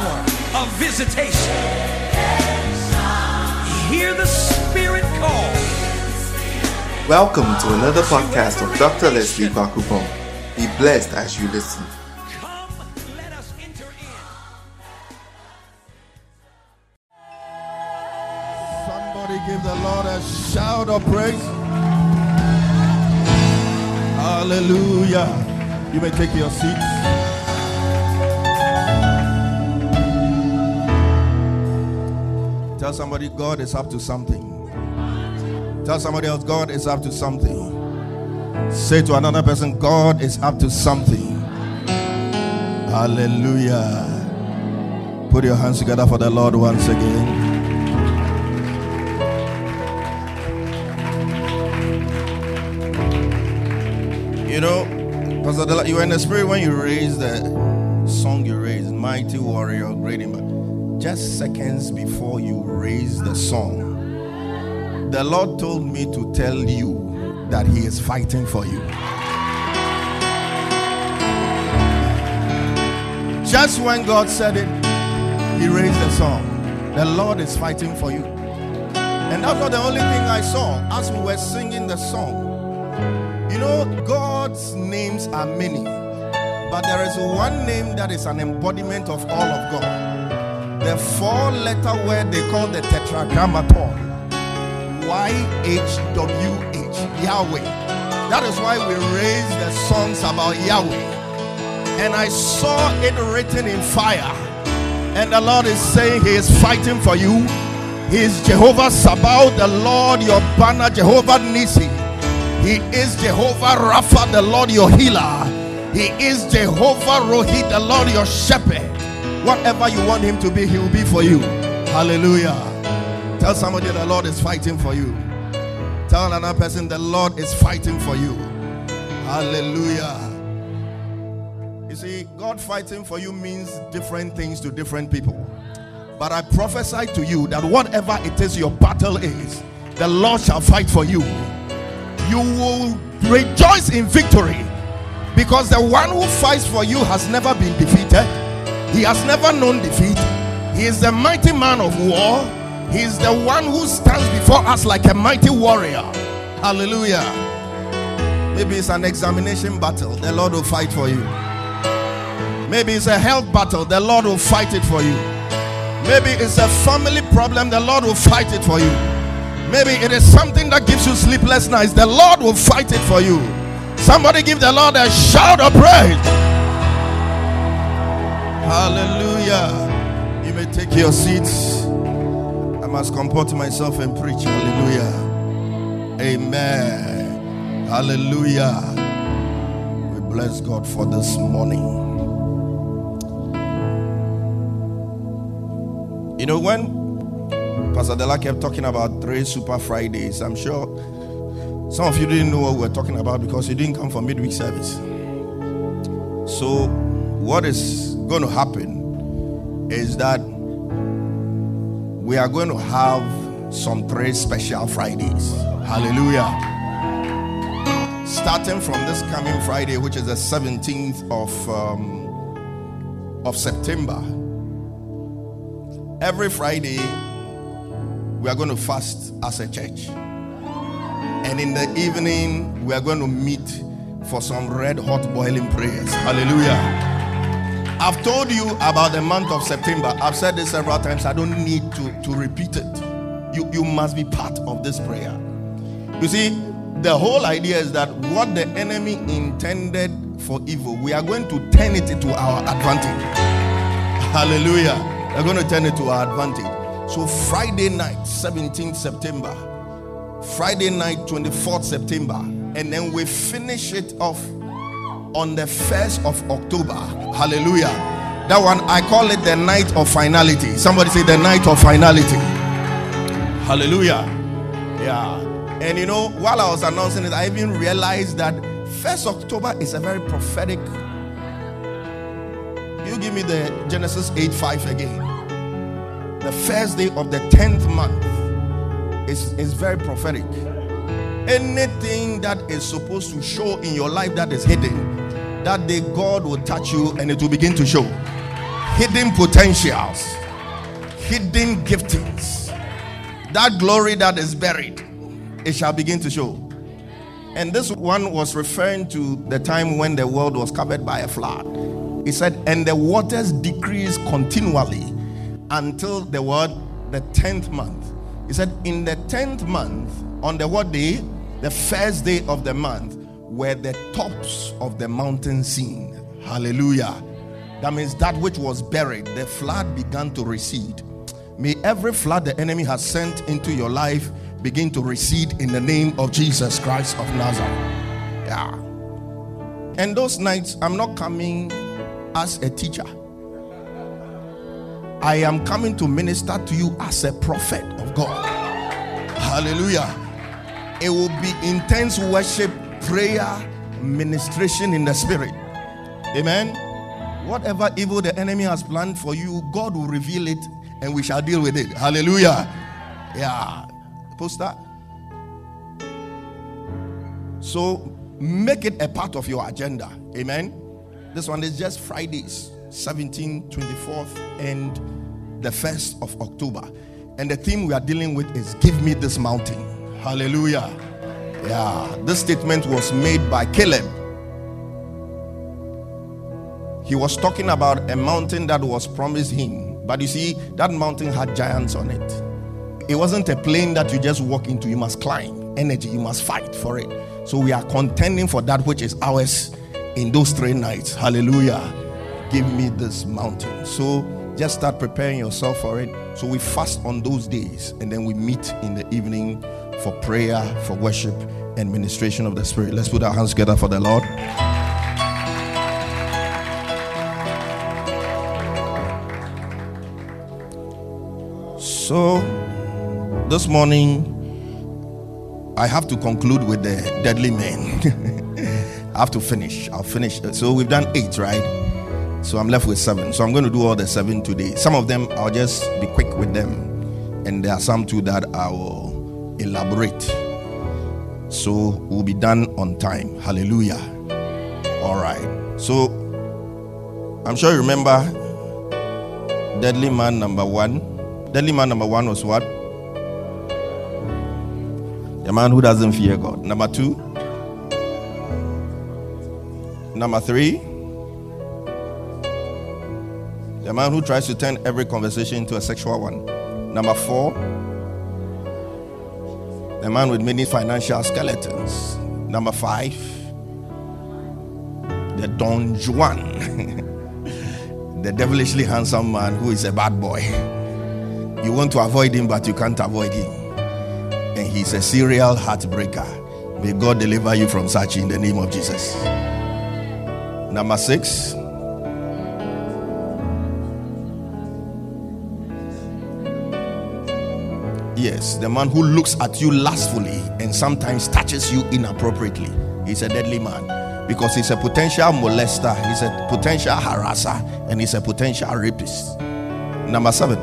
power of visitation. Hear the Spirit call. Welcome to another podcast of Dr. Leslie Bakupon. Be blessed as you listen. Come, let us enter in. Somebody give the Lord a shout of praise. Hallelujah. You may take your seats. Tell somebody God is up to something. Tell somebody else God is up to something. Say to another person, God is up to something. Hallelujah. Put your hands together for the Lord once again. You know, Pastor Dela, you were in the spirit when you raised the song you raised, Mighty Warrior, Great Battle. Just seconds before you raised the song, the Lord told me to tell you that He is fighting for you. Just when God said it, He raised the song. The Lord is fighting for you. And that's not the only thing I saw as we were singing the song. You know, God's names are many, but there is one name that is an embodiment of all of God. The four letter word they call the tetragrammaton YHWH, Yahweh. That is why we raise the songs about Yahweh. And I saw it written in fire. And the Lord is saying He is fighting for you. He is Jehovah Sabaoth, the Lord, your banner, Jehovah Nisi. He is Jehovah Rapha, the Lord your healer. He is Jehovah Rohi, the Lord your shepherd. Whatever you want him to be, he will be for you. Hallelujah. Tell somebody the Lord is fighting for you. Tell another person the Lord is fighting for you. Hallelujah. You see, God fighting for you means different things to different people. But I prophesy to you that whatever it is your battle is, the Lord shall fight for you you will rejoice in victory because the one who fights for you has never been defeated, he has never known defeat. He is the mighty man of war, he is the one who stands before us like a mighty warrior. Hallelujah. Maybe it's an examination battle, the Lord will fight for you. Maybe it's a health battle, the Lord will fight it for you. Maybe it's a family problem, the Lord will fight it for you. Maybe it is something that gives you sleepless nights. The Lord will fight it for you. Somebody give the Lord a shout of praise. Hallelujah. You may take your seats. I must comport myself and preach. Hallelujah. Amen. Hallelujah. We bless God for this morning. You know, when Pastor Della kept talking about three Super Fridays. I'm sure some of you didn't know what we were talking about because you didn't come for midweek service. So, what is going to happen is that we are going to have some three special Fridays. Hallelujah. Starting from this coming Friday, which is the 17th of, um, of September. Every Friday, we are going to fast as a church. And in the evening, we are going to meet for some red hot boiling prayers. Hallelujah. I've told you about the month of September. I've said this several times. I don't need to, to repeat it. You, you must be part of this prayer. You see, the whole idea is that what the enemy intended for evil, we are going to turn it into our advantage. Hallelujah. We're going to turn it to our advantage. So Friday night, 17th September, Friday night, 24th September, and then we finish it off on the 1st of October. Hallelujah. That one, I call it the night of finality. Somebody say the night of finality. Hallelujah. Yeah. And you know, while I was announcing it, I even realized that 1st October is a very prophetic. You give me the Genesis 8 5 again the first day of the 10th month is, is very prophetic. Anything that is supposed to show in your life that is hidden, that day God will touch you and it will begin to show. hidden potentials, hidden giftings. That glory that is buried, it shall begin to show. And this one was referring to the time when the world was covered by a flood. He said, and the waters decreased continually until the word the 10th month. He said, in the 10th month, on the what day? The first day of the month, were the tops of the mountain seen. Hallelujah. That means that which was buried, the flood began to recede. May every flood the enemy has sent into your life begin to recede in the name of Jesus Christ of Nazareth. Yeah. And those nights, I'm not coming as a teacher. I am coming to minister to you as a prophet of God. Hallelujah. It will be intense worship, prayer, ministration in the spirit. Amen. Whatever evil the enemy has planned for you, God will reveal it and we shall deal with it. Hallelujah. Yeah. Poster. So make it a part of your agenda. Amen. This one is just Fridays, 17th, 24th, and the 1st of October. And the theme we are dealing with is Give Me This Mountain. Hallelujah. Yeah. This statement was made by Caleb. He was talking about a mountain that was promised him. But you see, that mountain had giants on it. It wasn't a plain that you just walk into, you must climb. Energy, you must fight for it. So we are contending for that which is ours in those three nights. Hallelujah. Give me this mountain. So just start preparing yourself for it. So we fast on those days and then we meet in the evening for prayer, for worship, and ministration of the Spirit. Let's put our hands together for the Lord. So this morning, I have to conclude with the deadly men. I have to finish. I'll finish. So we've done eight, right? So I'm left with seven. So I'm going to do all the seven today. Some of them I'll just be quick with them, and there are some too that I will elaborate. So we'll be done on time. Hallelujah. All right. So I'm sure you remember deadly man number one. Deadly man number one was what? The man who doesn't fear God. Number two. Number three. The man who tries to turn every conversation into a sexual one. Number four, the man with many financial skeletons. Number five, the Don Juan, the devilishly handsome man who is a bad boy. You want to avoid him, but you can't avoid him. And he's a serial heartbreaker. May God deliver you from such in the name of Jesus. Number six, Yes, the man who looks at you lustfully and sometimes touches you inappropriately. He's a deadly man because he's a potential molester, he's a potential harasser, and he's a potential rapist. Number seven.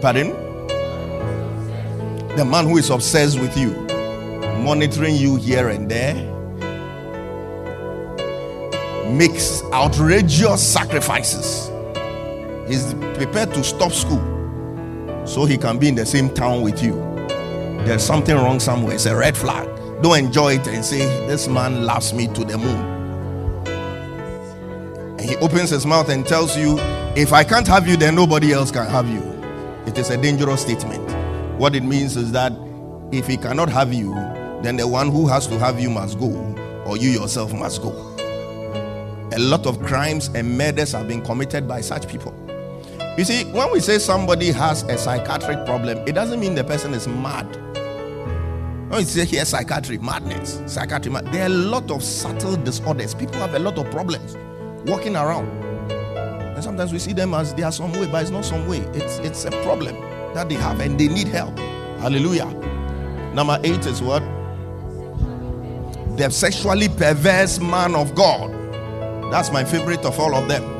Pardon? The man who is obsessed with you, monitoring you here and there, makes outrageous sacrifices. He's prepared to stop school so he can be in the same town with you. There's something wrong somewhere. It's a red flag. Don't enjoy it and say, This man loves me to the moon. And he opens his mouth and tells you, If I can't have you, then nobody else can have you. It is a dangerous statement. What it means is that if he cannot have you, then the one who has to have you must go, or you yourself must go. A lot of crimes and murders have been committed by such people. You see, when we say somebody has a psychiatric problem, it doesn't mean the person is mad. When we say here psychiatry, madness, psychiatry, mad, there are a lot of subtle disorders. People have a lot of problems walking around. And sometimes we see them as they are some way, but it's not some way. It's it's a problem that they have and they need help. Hallelujah. Number eight is what? The sexually perverse man of God. That's my favorite of all of them.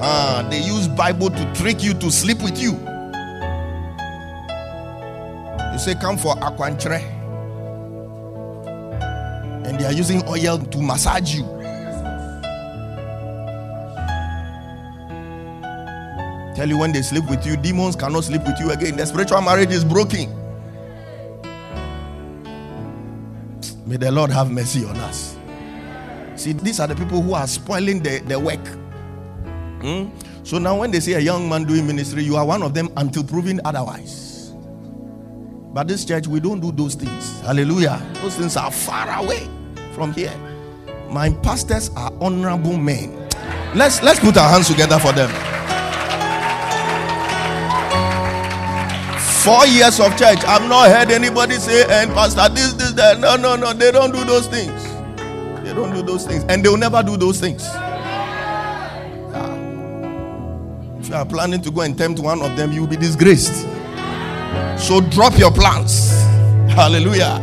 Ah, they use Bible to trick you to sleep with you. You say, come for aquantre. And they are using oil to massage you. Tell you when they sleep with you, demons cannot sleep with you again. The spiritual marriage is broken. May the Lord have mercy on us. See, these are the people who are spoiling the, the work Hmm? So now, when they say a young man doing ministry, you are one of them until proven otherwise. But this church, we don't do those things. Hallelujah. Those things are far away from here. My pastors are honorable men. Let's let's put our hands together for them. Four years of church, I've not heard anybody say, and Pastor, this, this, that. No, no, no, they don't do those things. They don't do those things, and they will never do those things. You are planning to go and tempt one of them, you will be disgraced. So drop your plans. Hallelujah.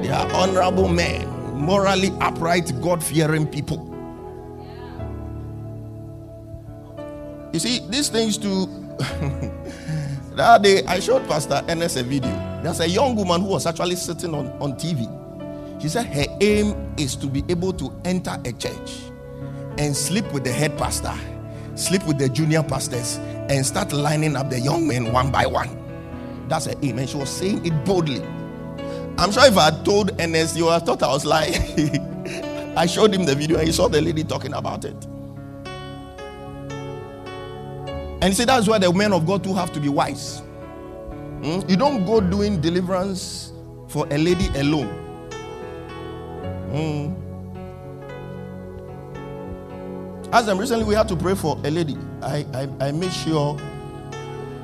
They are honorable men, morally upright, God fearing people. You see, these things to that day I showed Pastor Ernest a video. There's a young woman who was actually sitting on, on TV. She said her aim is to be able to enter a church and sleep with the head pastor, sleep with the junior pastors, and start lining up the young men one by one. That's aim. And she was saying it boldly. I'm sure if I had told Ernest, you would have thought I was lying. I showed him the video and he saw the lady talking about it. And he said that's why the men of God too have to be wise. Hmm? You don't go doing deliverance for a lady alone. Hmm. As them recently, we had to pray for a lady. I, I, I made sure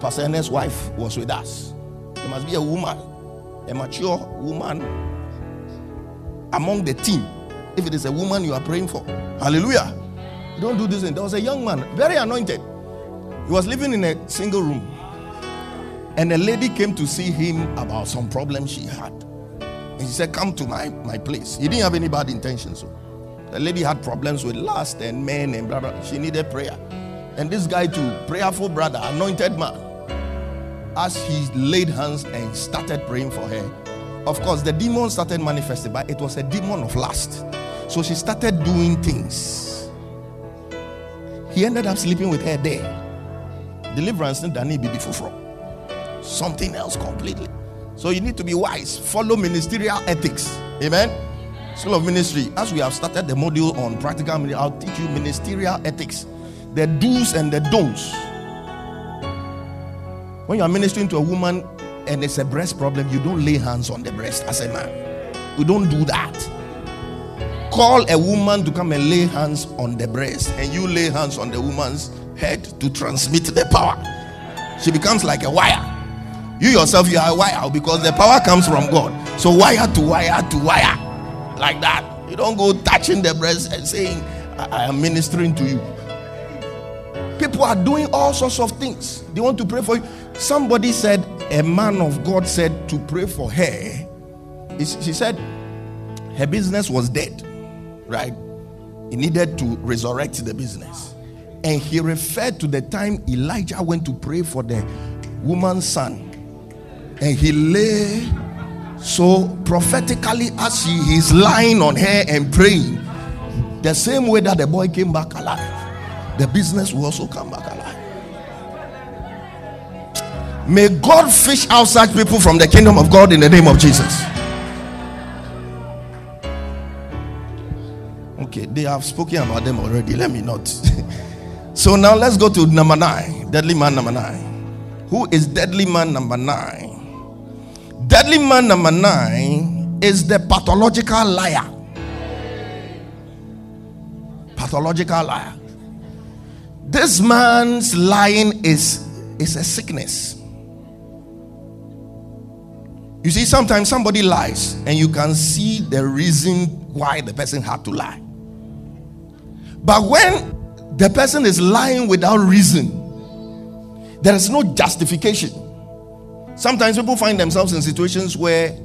Pastor Ernest's wife was with us. There must be a woman, a mature woman among the team. If it is a woman you are praying for, hallelujah. Don't do this. There was a young man, very anointed. He was living in a single room. And a lady came to see him about some problem she had. And he said, Come to my, my place. He didn't have any bad intentions. So the lady had problems with lust and men and blah, blah. She needed prayer. And this guy, too, prayerful brother, anointed man, as he laid hands and started praying for her, of course, the demon started manifesting, but it was a demon of lust. So she started doing things. He ended up sleeping with her there deliverance didn't need to be before something else completely so you need to be wise follow ministerial ethics amen school of ministry as we have started the module on practical ministry i'll teach you ministerial ethics the do's and the don'ts when you are ministering to a woman and it's a breast problem you don't lay hands on the breast as a man you don't do that call a woman to come and lay hands on the breast and you lay hands on the woman's head to transmit the power. She becomes like a wire. You yourself, you are a wire because the power comes from God. So wire to wire to wire, like that. You don't go touching the breast and saying, I, I am ministering to you. People are doing all sorts of things. They want to pray for you. Somebody said, a man of God said to pray for her. She said her business was dead, right? He needed to resurrect the business. And he referred to the time Elijah went to pray for the woman's son. And he lay so prophetically as he is lying on her and praying, the same way that the boy came back alive, the business will also come back alive. May God fish out such people from the kingdom of God in the name of Jesus. Okay, they have spoken about them already. Let me not. So now let's go to number nine. Deadly man number nine. Who is deadly man number nine? Deadly man number nine is the pathological liar. Pathological liar. This man's lying is, is a sickness. You see, sometimes somebody lies and you can see the reason why the person had to lie. But when the person is lying without reason. There is no justification. Sometimes people find themselves in situations where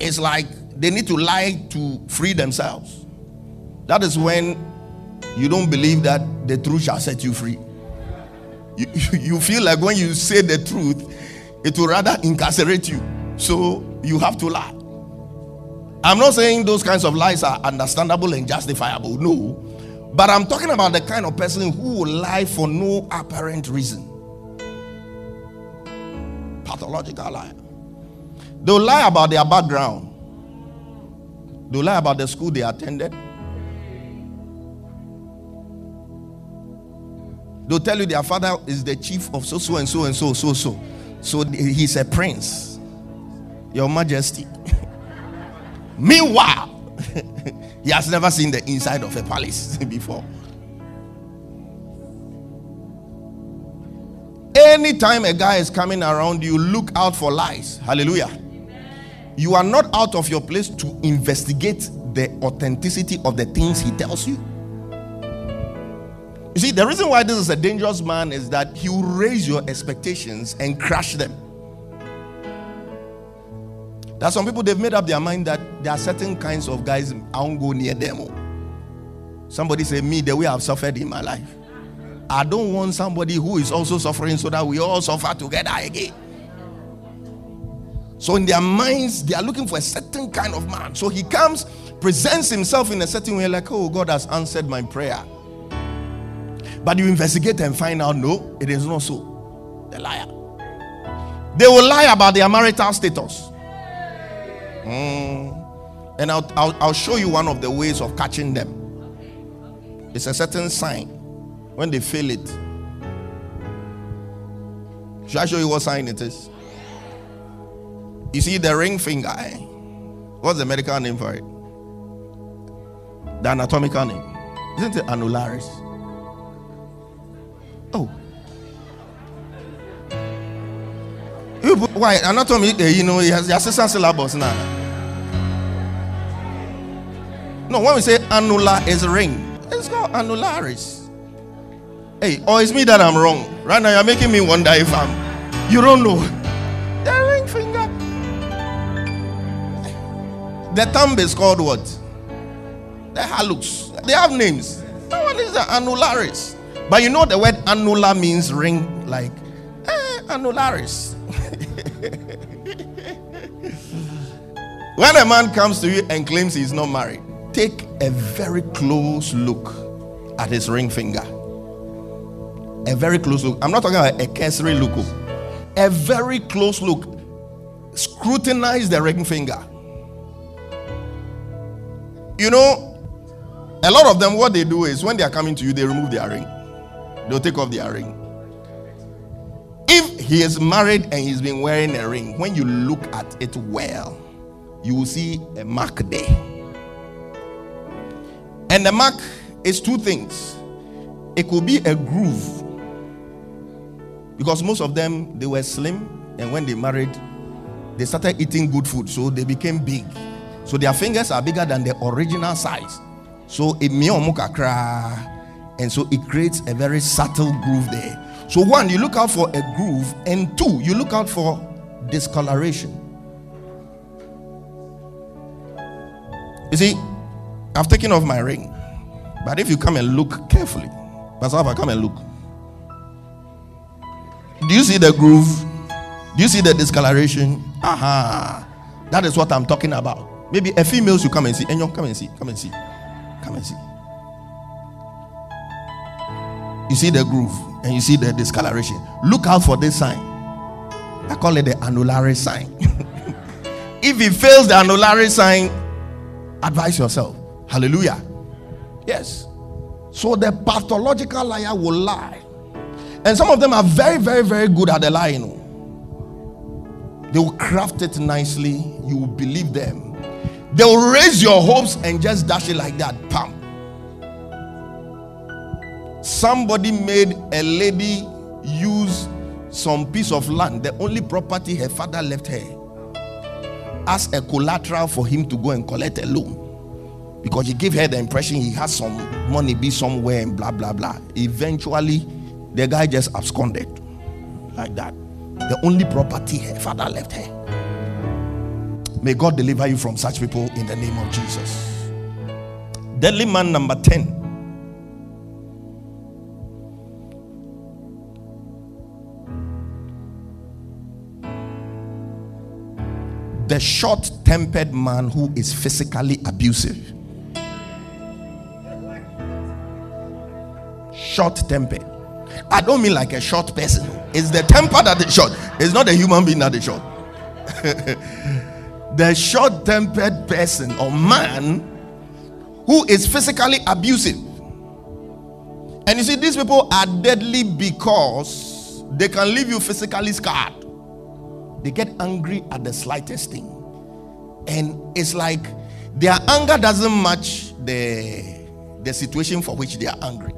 it's like they need to lie to free themselves. That is when you don't believe that the truth shall set you free. You, you feel like when you say the truth, it will rather incarcerate you. So you have to lie. I'm not saying those kinds of lies are understandable and justifiable. No. But I'm talking about the kind of person who will lie for no apparent reason. Pathological liar. They'll lie about their background. They'll lie about the school they attended. They'll tell you their father is the chief of so so and so and so so so. So he's a prince. Your Majesty. Meanwhile, he has never seen the inside of a palace before. Anytime a guy is coming around you, look out for lies. Hallelujah. You are not out of your place to investigate the authenticity of the things he tells you. You see, the reason why this is a dangerous man is that he will raise your expectations and crush them. There are some people they've made up their mind that there are certain kinds of guys I won't go near them. Somebody say, Me, the way I've suffered in my life. I don't want somebody who is also suffering so that we all suffer together again. So in their minds, they are looking for a certain kind of man. So he comes, presents himself in a certain way, like, oh, God has answered my prayer. But you investigate and find out, no, it is not so. The liar. They will lie about their marital status. Mm. And I'll, I'll, I'll show you one of the ways of catching them. It's a certain sign when they fail it. Should I show you what sign it is? You see the ring finger. Eh? What's the medical name for it? The anatomical name. Isn't it annularis? Oh. You put, why anatomy? Uh, you know, he has the assistant syllabus now. No, when we say annular is ring, it's called annularis. Hey, or it's me that I'm wrong. Right now, you're making me wonder if I'm. You don't know. The ring finger. The thumb is called what? The hallux. They have names. That one is the annularis. But you know the word annular means ring, like eh, annularis. when a man comes to you and claims he's not married, take a very close look at his ring finger. A very close look. I'm not talking about a cursory look. oh. A very close look. Scrutinize the ring finger. You know, a lot of them, what they do is when they are coming to you, they remove their ring. They'll take off their ring. If he is married and he's been wearing a ring, when you look at it well, you will see a mark there. And the mark is two things. It could be a groove. Because most of them they were slim, and when they married, they started eating good food, so they became big. So their fingers are bigger than the original size. So it and so it creates a very subtle groove there. So one, you look out for a groove, and two, you look out for discoloration. You see, I've taken off my ring, but if you come and look carefully, Pastor come and look. Do you see the groove? Do you see the discoloration? Aha, that is what I'm talking about. Maybe a female should come and see. And you come and see. Come and see. Come and see. You see the groove and you see the discoloration. Look out for this sign. I call it the annulary sign. if it fails the annulary sign, advise yourself. Hallelujah. Yes. So the pathological liar will lie. And some of them are very, very, very good at the lying. They will craft it nicely. You will believe them. They will raise your hopes and just dash it like that. Pam. Somebody made a lady use some piece of land, the only property her father left her, as a collateral for him to go and collect a loan. Because he gave her the impression he has some money be somewhere and blah blah blah. Eventually, the guy just absconded like that. The only property her father left her. May God deliver you from such people in the name of Jesus. Deadly man number 10. The short tempered man who is physically abusive. Short tempered. I don't mean like a short person. It's the temper that is short. It's not a human being that is short. the short tempered person or man who is physically abusive. And you see, these people are deadly because they can leave you physically scarred. They get angry at the slightest thing. And it's like their anger doesn't match the, the situation for which they are angry.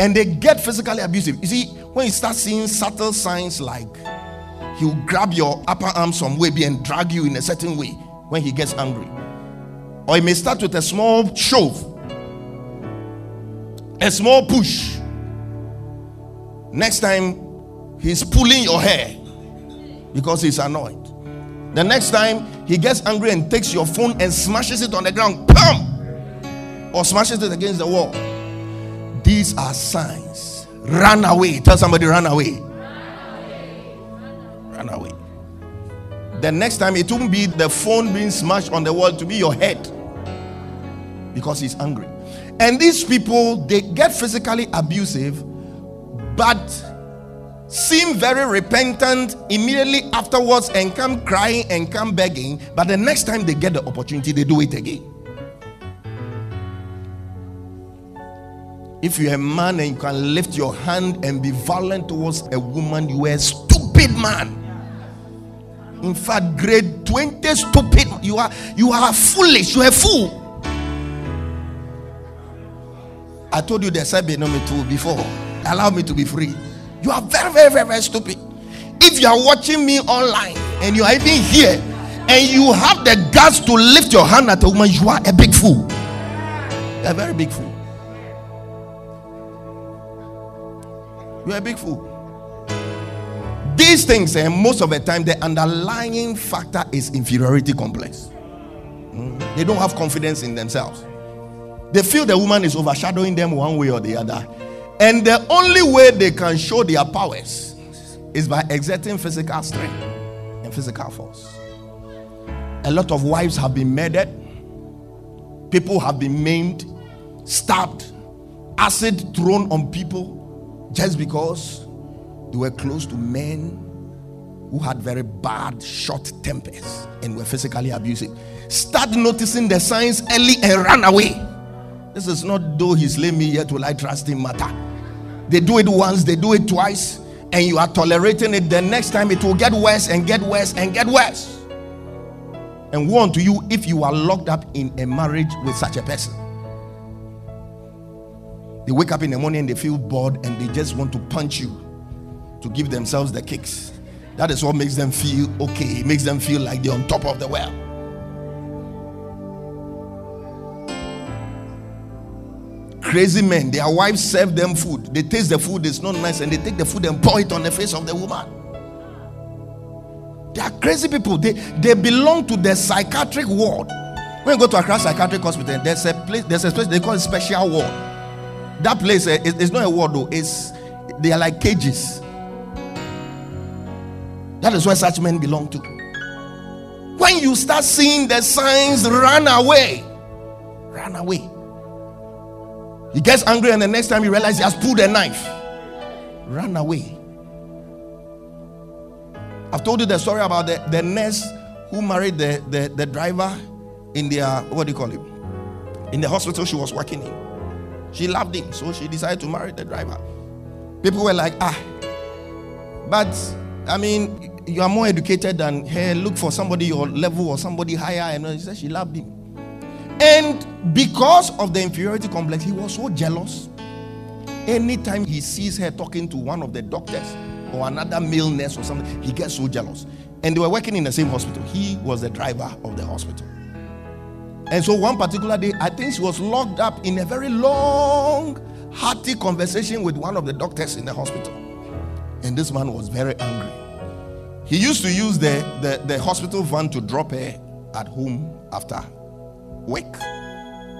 And they get physically abusive. You see, when you start seeing subtle signs like he'll grab your upper arm some way and drag you in a certain way when he gets angry. Or he may start with a small shove, a small push. Next time, he's pulling your hair because he's annoyed. The next time he gets angry and takes your phone and smashes it on the ground, bam, or smashes it against the wall. These are signs. Run away. Tell somebody, run away. Run away. The next time it won't be the phone being smashed on the wall to be your head because he's angry. And these people they get physically abusive, but seem very repentant immediately afterwards and come crying and come begging. But the next time they get the opportunity, they do it again. If you're a man and you can lift your hand and be violent towards a woman, you are a stupid man. In fact, grade 20 stupid. You are you are foolish, you are a fool. I told you the two before. Allow me to be free. You are very, very, very, very stupid. If you are watching me online and you are even here and you have the guts to lift your hand at a woman, you are a big fool. A very big fool. You're a big fool. These things, and eh, most of the time, the underlying factor is inferiority complex. Mm. They don't have confidence in themselves. They feel the woman is overshadowing them one way or the other. And the only way they can show their powers is by exerting physical strength and physical force. A lot of wives have been murdered, people have been maimed, stabbed, acid thrown on people just because they were close to men who had very bad short tempers and were physically abusive. Start noticing the signs early and run away. This is not though he slay me yet will I trust him matter. They do it once, they do it twice, and you are tolerating it. The next time it will get worse and get worse and get worse. And warn to you if you are locked up in a marriage with such a person. They wake up in the morning and they feel bored and they just want to punch you to give themselves the kicks. That is what makes them feel okay. It makes them feel like they're on top of the world. Crazy men, their wives serve them food. They taste the food, it's not nice, and they take the food and pour it on the face of the woman. They are crazy people. They, they belong to the psychiatric ward. When you go to Accra Psychiatric Hospital, there's a place, there's a place they call it special ward. That place uh, is, not a ward though, it's they are like cages. That is where such men belong to. When you start seeing the signs, run away. Run away. He gets angry, and the next time he realizes he has pulled a knife, run away. I've told you the story about the, the nurse who married the, the, the driver in their, what do you call it? In the hospital she was working in. She loved him, so she decided to marry the driver. People were like, ah, but I mean, you are more educated than her. Look for somebody your level or somebody higher. And she said she loved him. And because of the inferiority complex, he was so jealous. Anytime he sees her talking to one of the doctors or another male nurse or something, he gets so jealous. And they were working in the same hospital. He was the driver of the hospital. And so one particular day, I think she was locked up in a very long, hearty conversation with one of the doctors in the hospital. And this man was very angry. He used to use the, the, the hospital van to drop her at home after work.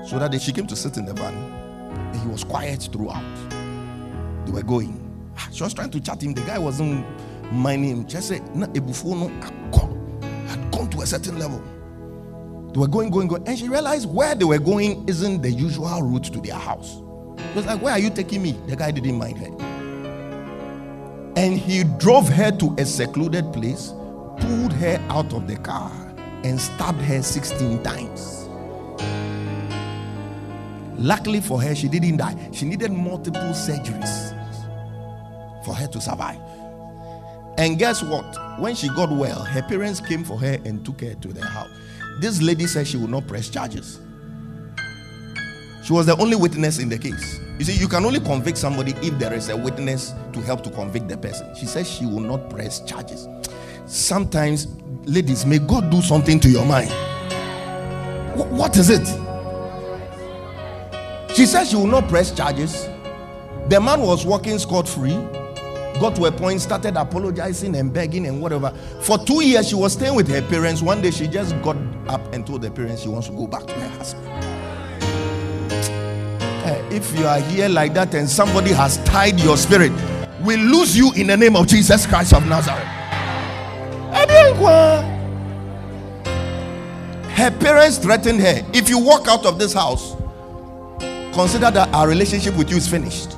So that day she came to sit in the van and he was quiet throughout. They were going. Ah, she was trying to chat him. The guy wasn't minding him. Just said, had gone to a certain level. They were going, going, going. And she realized where they were going isn't the usual route to their house. He was like, Where are you taking me? The guy didn't mind her. And he drove her to a secluded place, pulled her out of the car, and stabbed her 16 times. Luckily for her, she didn't die. She needed multiple surgeries for her to survive. And guess what? When she got well, her parents came for her and took her to their house. This lady said she would not press charges. She was the only witness in the case. You see, you can only convict somebody if there is a witness to help to convict the person. She says she will not press charges. Sometimes, ladies, may God do something to your mind. Wh- What is it? She says she will not press charges. The man was walking scot free. Got to a point, started apologizing and begging and whatever. For two years, she was staying with her parents. One day, she just got up and told her parents she wants to go back to her husband. Eh, If you are here like that and somebody has tied your spirit, we lose you in the name of Jesus Christ of Nazareth. Her parents threatened her. If you walk out of this house, consider that our relationship with you is finished.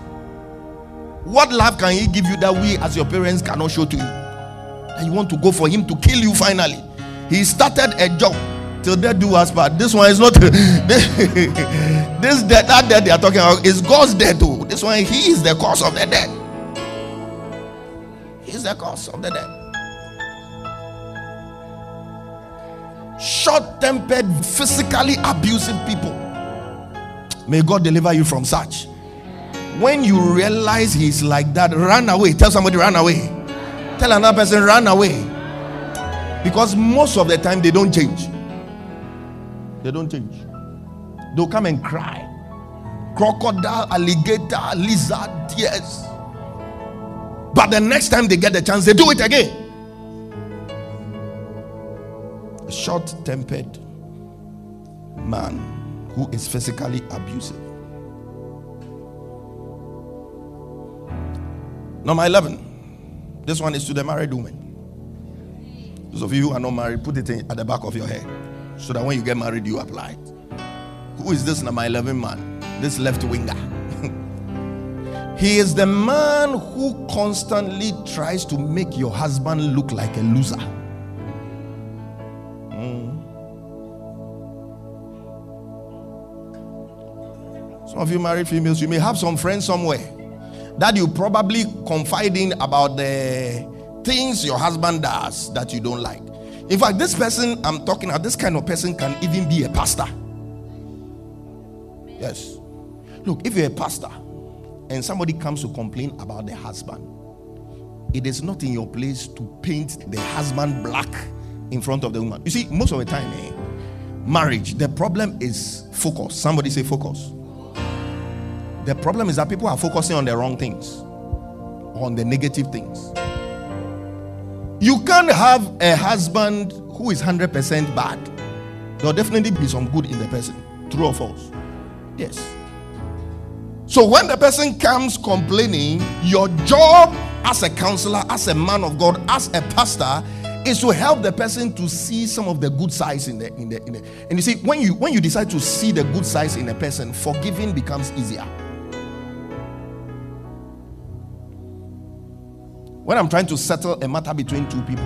What love can he give you that we, as your parents, cannot show to you? And you want to go for him to kill you finally. He started a job till death do us part. This one is not this death, that death they are talking about is God's death. Too. This one, he is the cause of the death. He is the cause of the death. Short-tempered, physically abusive people. May God deliver you from such. When you realize he's like that, run away. Tell somebody, run away. Tell another person, run away. Because most of the time they don't change. They don't change. They'll come and cry. Crocodile, alligator, lizard, yes. But the next time they get the chance, they do it again. A short tempered man who is physically abusive. Number 11. This one is to the married woman. Those of you who are not married, put it in, at the back of your head so that when you get married, you apply it. Who is this number 11 man? This left winger. he is the man who constantly tries to make your husband look like a loser. Hmm. Some of you married females, you may have some friends somewhere that you probably confide in about the things your husband does that you don't like. In fact, this person I'm talking about, this kind of person can even be a pastor. Yes. Look, if you're a pastor and somebody comes to complain about the husband, it is not in your place to paint the husband black in front of the woman. You see, most of the time, eh, marriage, the problem is focus. Somebody say focus. The problem is that people are focusing on the wrong things, on the negative things. You can't have a husband who is 100% bad. There'll definitely be some good in the person. True or false? Yes. So when the person comes complaining, your job as a counselor, as a man of God, as a pastor, is to help the person to see some of the good sides in the in the in the. And you see, when you when you decide to see the good sides in a person, forgiving becomes easier. When I'm trying to settle a matter between two people,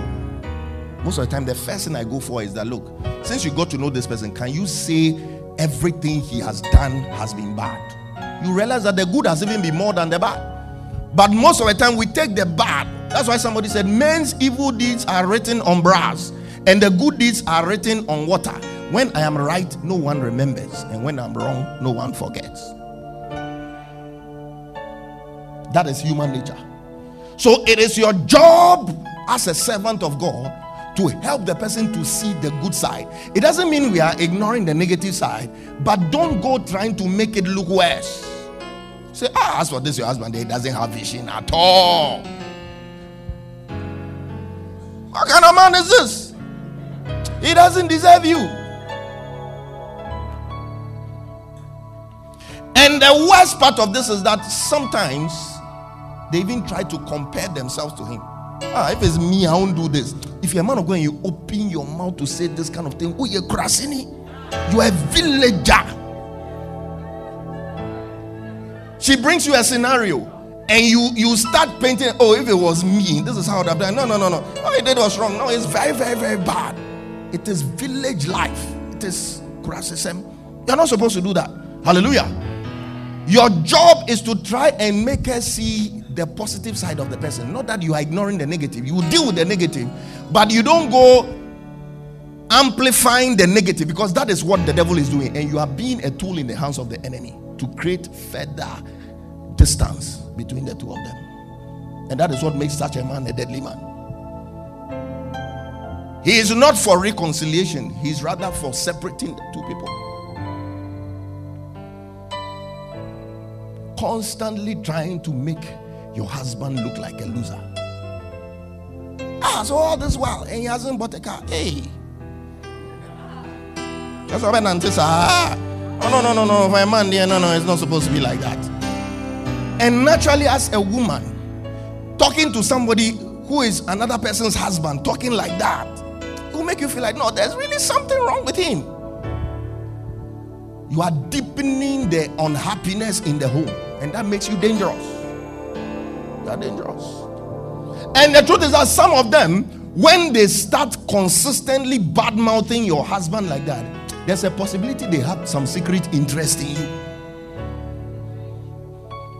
most of the time the first thing I go for is that look, since you got to know this person, can you say everything he has done has been bad? You realize that the good has even been more than the bad. But most of the time we take the bad. That's why somebody said, Men's evil deeds are written on brass, and the good deeds are written on water. When I am right, no one remembers, and when I'm wrong, no one forgets. That is human nature. So it is your job as a servant of God to help the person to see the good side. It doesn't mean we are ignoring the negative side, but don't go trying to make it look worse. Say, ah, as for this, your husband, he doesn't have vision at all. What kind of man is this? He doesn't deserve you. And the worst part of this is that sometimes they even try to compare themselves to him. Ah, if it's me, I won't do this. If you're a man of God and you open your mouth to say this kind of thing, oh, you're Krasini, you're a villager. She brings you a scenario and you you start painting. Oh, if it was me, this is how I'd have done. No, no, no, no. What I did was wrong. No, it's very, very, very bad. It is village life. It is criticism. You're not supposed to do that. Hallelujah. Your job is to try and make her see the positive side of the person. Not that you are ignoring the negative. You deal with the negative, but you don't go amplifying the negative because that is what the devil is doing. And you are being a tool in the hands of the enemy to create further distance between the two of them. And that is what makes such a man a deadly man. He is not for reconciliation, he's rather for separating the two people. Constantly trying to make your husband look like a loser. Ah, so all this while, and he hasn't bought a car. Hey. That's what I'm saying. Ah, oh, no, no, no, no. For a man, yeah, no, no, it's not supposed to be like that. And naturally, as a woman, talking to somebody who is another person's husband, talking like that, will make you feel like, no, there's really something wrong with him. You are deepening the unhappiness in the home, and that makes you dangerous. You are dangerous. And the truth is that some of them, when they start consistently bad mouthing your husband like that, there's a possibility they have some secret interest in you.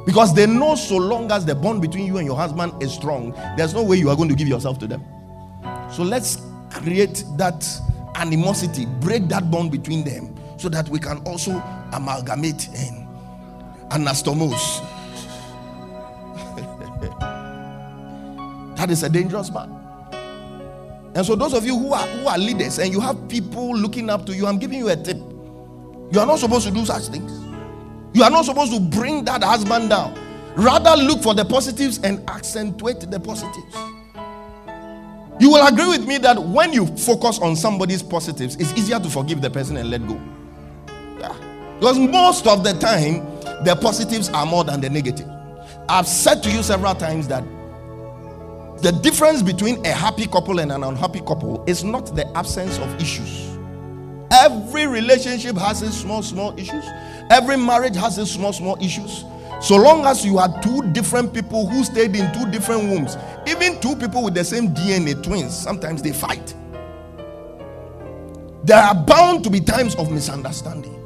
Because they know so long as the bond between you and your husband is strong, there's no way you are going to give yourself to them. So let's create that animosity, break that bond between them so that we can also amalgamate and anastomose. That is a dangerous man. And so, those of you who are who are leaders and you have people looking up to you, I'm giving you a tip. You are not supposed to do such things. You are not supposed to bring that husband down. Rather, look for the positives and accentuate the positives. You will agree with me that when you focus on somebody's positives, it's easier to forgive the person and let go. Yeah. Because most of the time, the positives are more than the negative. I've said to you several times that the difference between a happy couple and an unhappy couple is not the absence of issues. Every relationship has its small, small issues. Every marriage has its small, small issues. So long as you are two different people who stayed in two different wombs, even two people with the same DNA, twins, sometimes they fight. There are bound to be times of misunderstanding.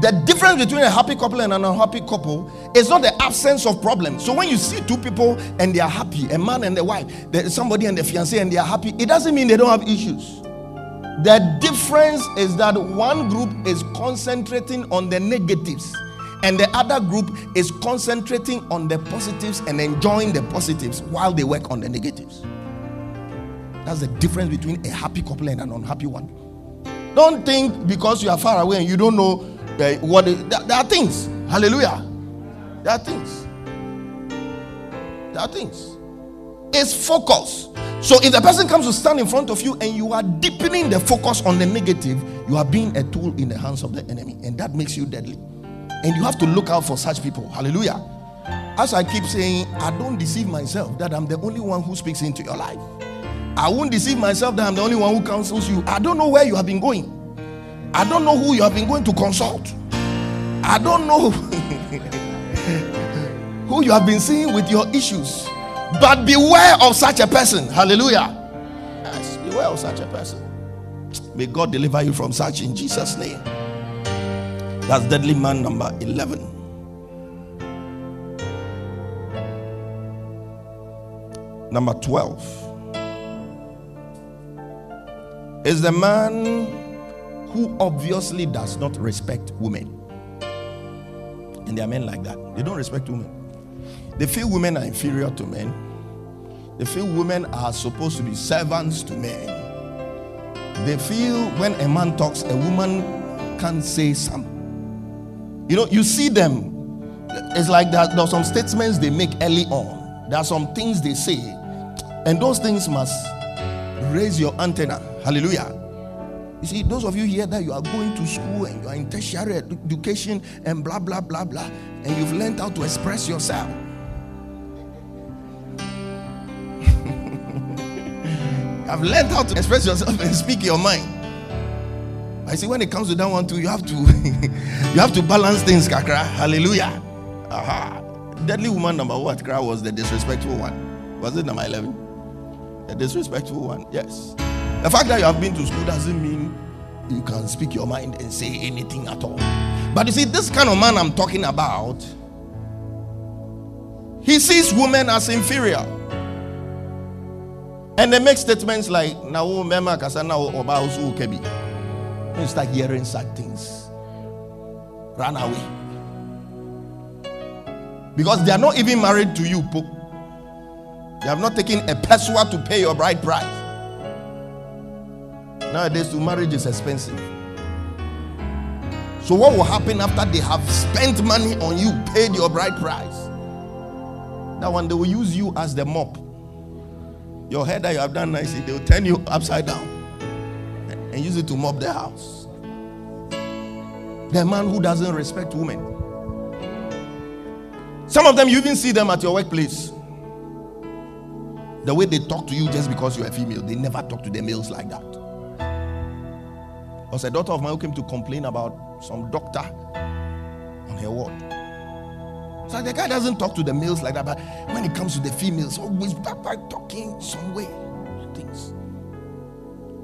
The difference between a happy couple and an unhappy couple is not the absence of problems. So when you see two people and they are happy, a man and a wife, somebody and the fiance and they are happy, it doesn't mean they don't have issues. The difference is that one group is concentrating on the negatives and the other group is concentrating on the positives and enjoying the positives while they work on the negatives. That's the difference between a happy couple and an unhappy one. Don't think because you are far away and you don't know uh, what there are things. Hallelujah. There are things. There are things. It's focus. So if the person comes to stand in front of you and you are deepening the focus on the negative, you are being a tool in the hands of the enemy, and that makes you deadly. And you have to look out for such people. Hallelujah. As I keep saying, I don't deceive myself that I'm the only one who speaks into your life. I won't deceive myself that I'm the only one who counsels you. I don't know where you have been going. I don't know who you have been going to consult. I don't know who you have been seeing with your issues. But beware of such a person. Hallelujah. Yes, beware of such a person. May God deliver you from such in Jesus' name. That's deadly man number 11. Number 12 is the man who obviously does not respect women. And there are men like that. They don't respect women. They feel women are inferior to men. They feel women are supposed to be servants to men. They feel when a man talks, a woman can't say something. You know, you see them. It's like that there are some statements they make early on. There are some things they say, and those things must raise your antenna. Hallelujah. You see, those of you here that you are going to school and you are in tertiary education and blah blah blah blah, and you've learned how to express yourself. I've learned how to express yourself and speak your mind. I see when it comes to that one too, you have to you have to balance things, kakra. Hallelujah. Aha. Deadly woman number what cry was the disrespectful one. Was it number 11? The disrespectful one. Yes. The fact that you have been to school doesn't mean you can speak your mind and say anything at all. But you see, this kind of man I'm talking about, he sees women as inferior. And they make statements like, "Now, mema kasana oba usu kebi." You start hearing sad things. Run away. Because they are not even married to you, Pope. They have not taken a pesewa to pay your bride price. Nowadays, to marriage is expensive. So, what will happen after they have spent money on you, paid your bride price? That one, they will use you as the mop. Your hair that you have done nicely, they will turn you upside down and use it to mop the house. The man who doesn't respect women. Some of them, you even see them at your workplace. The way they talk to you just because you're a female, they never talk to the males like that. Was a daughter of mine who came to complain about some doctor on her ward. So the guy doesn't talk to the males like that, but when it comes to the females, always back talking some way things.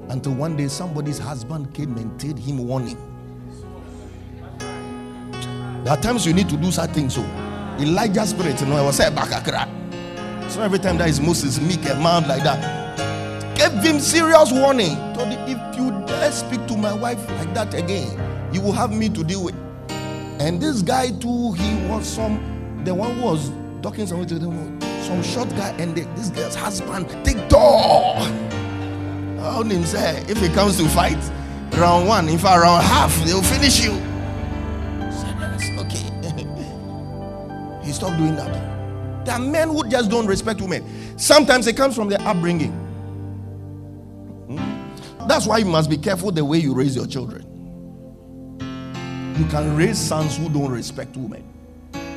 Until one day somebody's husband came and told him warning. There are times you need to do certain things. Oh. so. Elijah spirit, you know, I was said back So every time that is Moses meek a man like that, gave him serious warning. Told him, dare speak to my wife like that again, you will have me to deal with. And this guy too, he was some the one who was talking something to them, some short guy, and the, this girl's husband, take door. How him say, if it comes to fight, round one, in fact, round half, they'll finish you. Okay. He stopped doing that. There are men who just don't respect women. Sometimes it comes from their upbringing. That's why you must be careful the way you raise your children. You can raise sons who don't respect women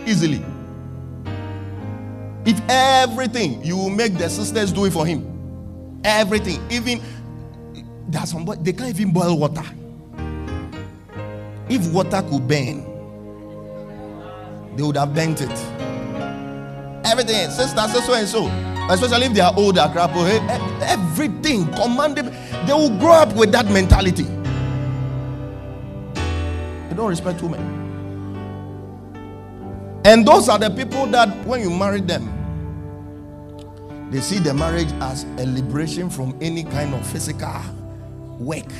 easily. If everything you will make the sisters do it for him, everything, even there's some they can't even boil water. If water could burn, they would have bent it. Everything, sister, so and so. Especially if they are older, crap, oh, eh? Eh, everything commanded, they will grow up with that mentality. They don't respect women. And those are the people that, when you marry them, they see the marriage as a liberation from any kind of physical work.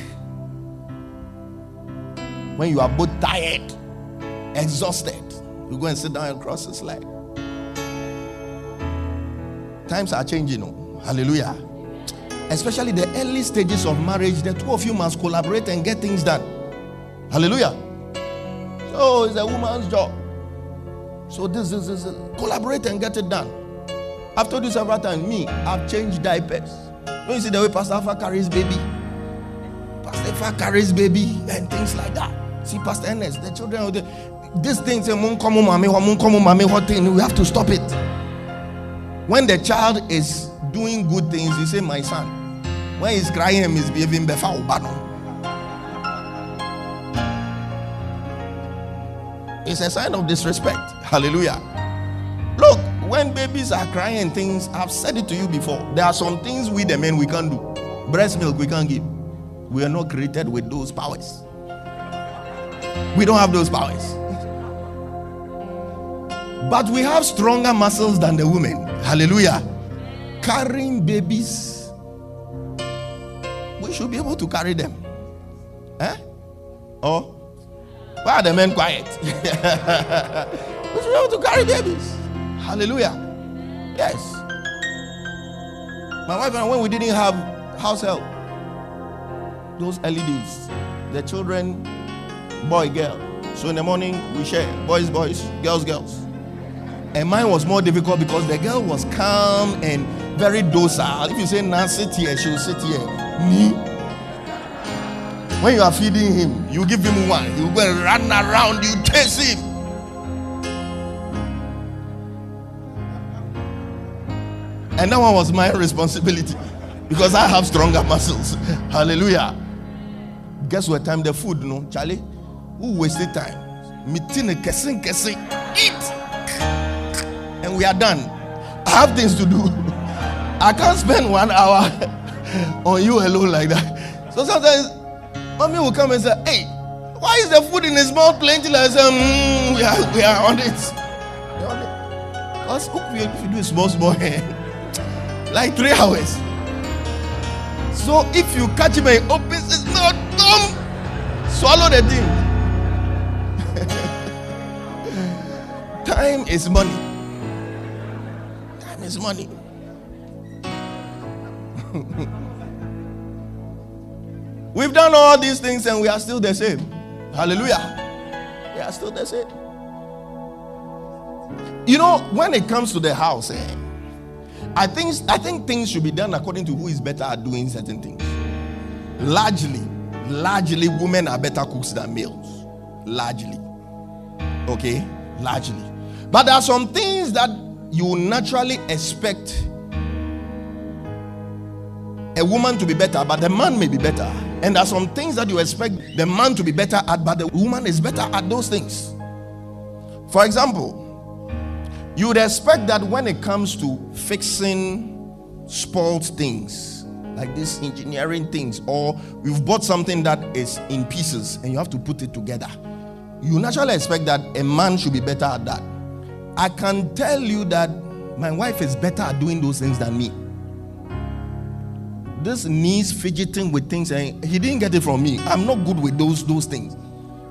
When you are both tired, exhausted, you go and sit down and cross his leg. Times are changing. Oh. Hallelujah. Especially the early stages of marriage, the two of you must collaborate and get things done. Hallelujah. So it's a woman's job. So this is, this is collaborate and get it done. I've told you several times, me, I've changed diapers. Don't you see the way Pastor Alpha carries baby? Pastor Alpha carries baby and things like that. See, Pastor Ernest, the children, this thing say mun komo mami ho mun komo mami ho thing we have to stop it when the child is doing good things you say my son when he's crying and misbehaving befa ubano it's a sign of disrespect. Hallelujah. Look when babies are crying and things i've said it to you before there are some things we the men we can't do. Breast milk we can't give. We are not created with those powers. We don't have those powers but we have stronger muscles than the women. Hallelujah. Carrying babies, we should be able to carry them. Eh? Oh, why are the men quiet? we should be able to carry babies. Hallelujah. Yes. My wife and I, when we didn't have house help, those early days, the children, boy, girl. So in the morning, we share boys, boys, girls, girls. And mine was more difficult because the girl was calm and very docile. If you say, Now sit here, she will sit here. Me. When you are feeding him, you give him one. Go and run around, you chase him. And that one was my responsibility because I have stronger muscles. Hallelujah. Guess what time the food, no? Charlie? Who wasted time? Meeting a kissing, kissing. Eat. We are done. I have things to do. I can't spend one hour on you alone like that. So sometimes mommy will come and say, Hey, why is the food in the small plenty? I say, mm, we, are, we are on it. Because if you do a small, small like three hours. So if you catch him and opens his mouth, swallow the thing. Time is money. Time is money. We've done all these things and we are still the same. Hallelujah. We are still the same. You know, when it comes to the house, eh, I think I think things should be done according to who is better at doing certain things. Largely, largely women are better cooks than males. Largely. Okay? Largely. But there are some things that you naturally expect a woman to be better, but the man may be better. And there are some things that you expect the man to be better at, but the woman is better at those things. For example, you would expect that when it comes to fixing spoiled things, like these engineering things, or you've bought something that is in pieces and you have to put it together, you naturally expect that a man should be better at that. I can tell you that my wife is better at doing those things than me. This knees fidgeting with things and he didn't get it from me. I'm not good with those those things.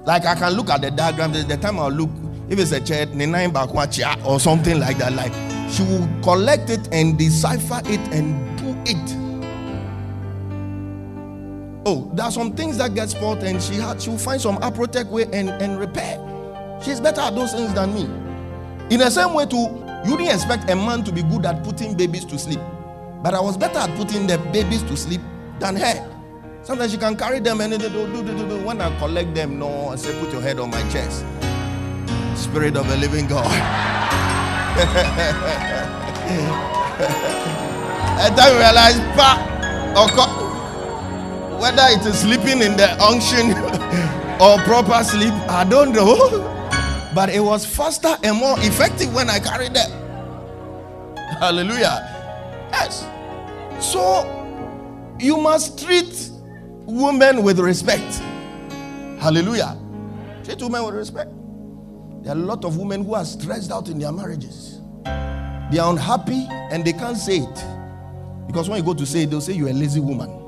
Like i can look at the diagram the, time i'll look if it's a chair nine or something like that like she will collect it and decipher it and do it. Oh there are some things that get spoiled and she had she will find some aprotech way and and repair. She's better at those things than me in the same way too you didn't expect a man to be good at putting babies to sleep but I was better at putting the babies to sleep than her. Sometimes she can carry them and do, do, do, do, do. when I collect them, no, I say, put your head on my chest. Spirit of the living God. and then realize, whether it is sleeping in the unction or proper sleep, I don't know. But it was faster and more effective when I carried them. Hallelujah. Yes. So you must treat women with respect. Hallelujah. Treat women with respect. There are a lot of women who are stressed out in their marriages. They are unhappy and they can't say it. Because when you go to say it, they'll say you're a lazy woman.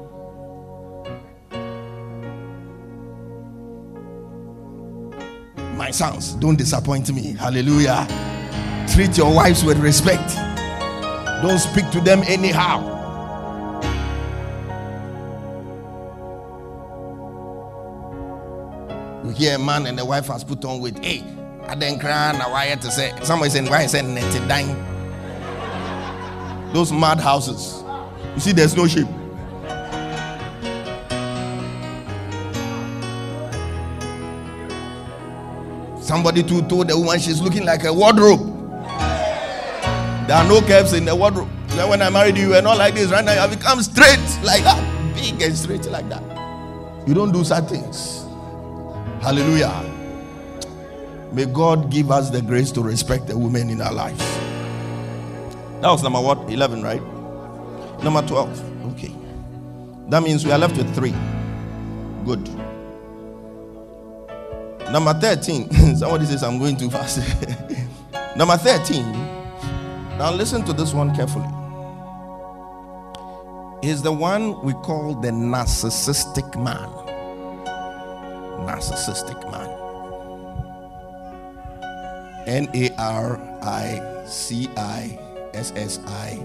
My sons, don't disappoint me. Hallelujah. Treat your wives with respect. Don't speak to them anyhow. You hear a man and the wife has put on with, hey, I didn't cry now. Why to say somebody saying why said netted dying. Those mad houses. You see, there's no shape. Somebody too told the woman she's looking like a wardrobe. There are no curves in the wardrobe. Then when I married you, you were not like this. Right now, you have become straight like that, big and straight like that. You don't do such things. Hallelujah. May God give us the grace to respect the women in our lives. That was number what? 11, right? Number 12. Okay. That means we are left with three. Good. Number 13. Somebody says I'm going too fast. Number 13. Now listen to this one carefully. Is the one we call the narcissistic man narcissistic man. N A R I C I S S I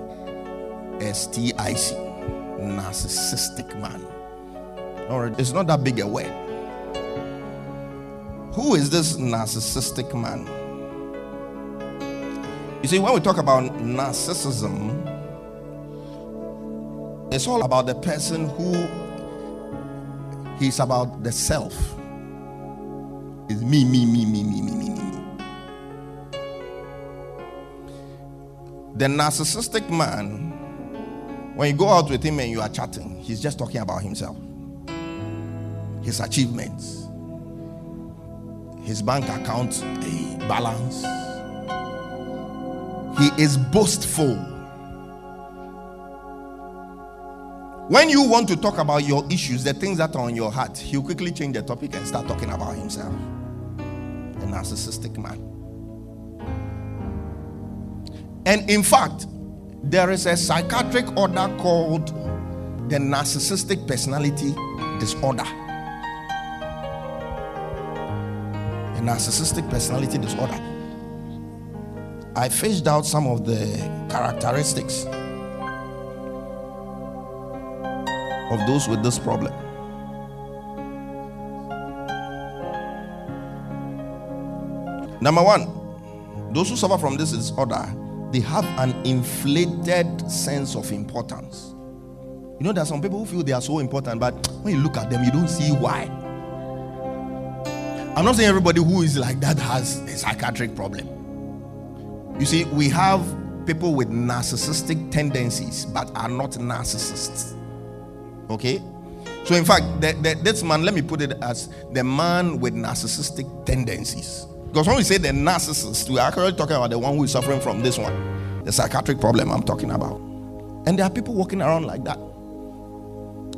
S T I C. Narcissistic man. Or it's not that big a word. Who is this narcissistic man? You see, when we talk about narcissism, it's all about the person who he's about the self is me, me, me, me, me, me, me, me. The narcissistic man, when you go out with him and you are chatting, he's just talking about himself, his achievements, his bank account a balance, He is boastful. When you want to talk about your issues, the things that are on your heart, he'll quickly change the topic and start talking about himself. A narcissistic man. And in fact, there is a psychiatric order called the narcissistic personality disorder. Narcissistic personality disorder. I fished out some of the characteristics of those with this problem. Number one, those who suffer from this disorder, they have an inflated sense of importance. You know, there are some people who feel they are so important, but when you look at them, you don't see why. I'm not saying everybody who is like that has a psychiatric problem. You see, we have people with narcissistic tendencies but are not narcissists. Okay? So, in fact, the, the, this man, let me put it as the man with narcissistic tendencies. Because when we say the narcissist, we're actually talking about the one who is suffering from this one, the psychiatric problem I'm talking about. And there are people walking around like that.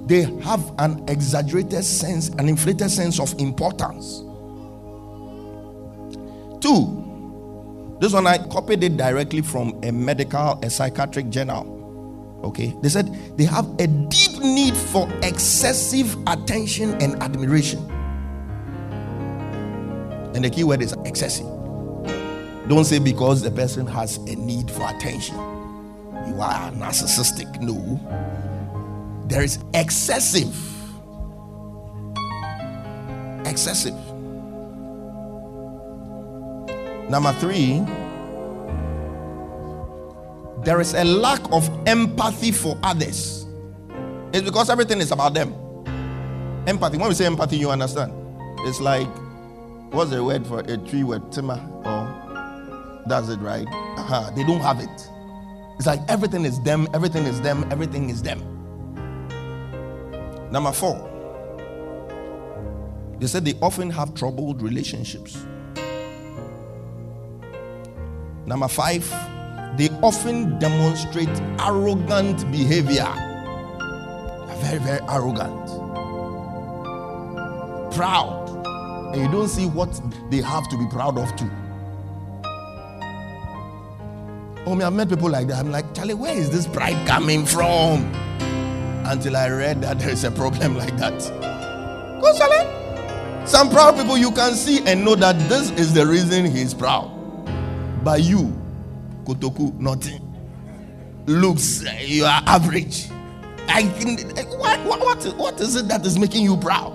They have an exaggerated sense, an inflated sense of importance. Two, this one I copied it directly from a medical, a psychiatric journal. Okay, they said they have a deep need for excessive attention and admiration. And the key word is excessive. Don't say because the person has a need for attention. You are narcissistic. No. There is excessive. Excessive. Number three, there is a lack of empathy for others. It's because everything is about them. Empathy. When we say empathy, you understand. It's like, what's the word for a tree with timber? Or does it right? Uh-huh. They don't have it. It's like everything is them, everything is them, everything is them. Number four, they said they often have troubled relationships. Number five, they often demonstrate arrogant behavior. They're very, very arrogant, proud, and you don't see what they have to be proud of, too. Oh, me, I've met people like that. I'm like, Charlie, where is this pride coming from? Until I read that there is a problem like that. Go, Charlie. Some proud people you can see and know that this is the reason he's proud. But you, Kotoku, nothing. Looks, you are average. I can, what, what, what, what is it that is making you proud?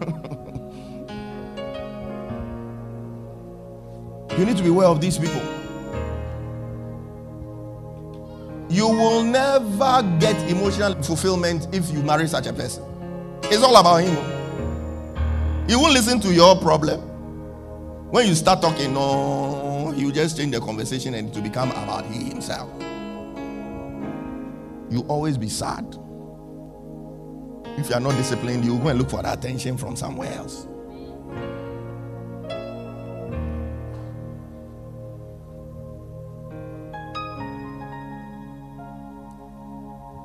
you need to be aware of these people. You will never get emotional fulfillment if you marry such a person. It's all about him. He won't listen to your problem. When you start talking, no, you just change the conversation and it to become about he himself. You always be sad. If you are not disciplined, you will go and look for attention from somewhere else.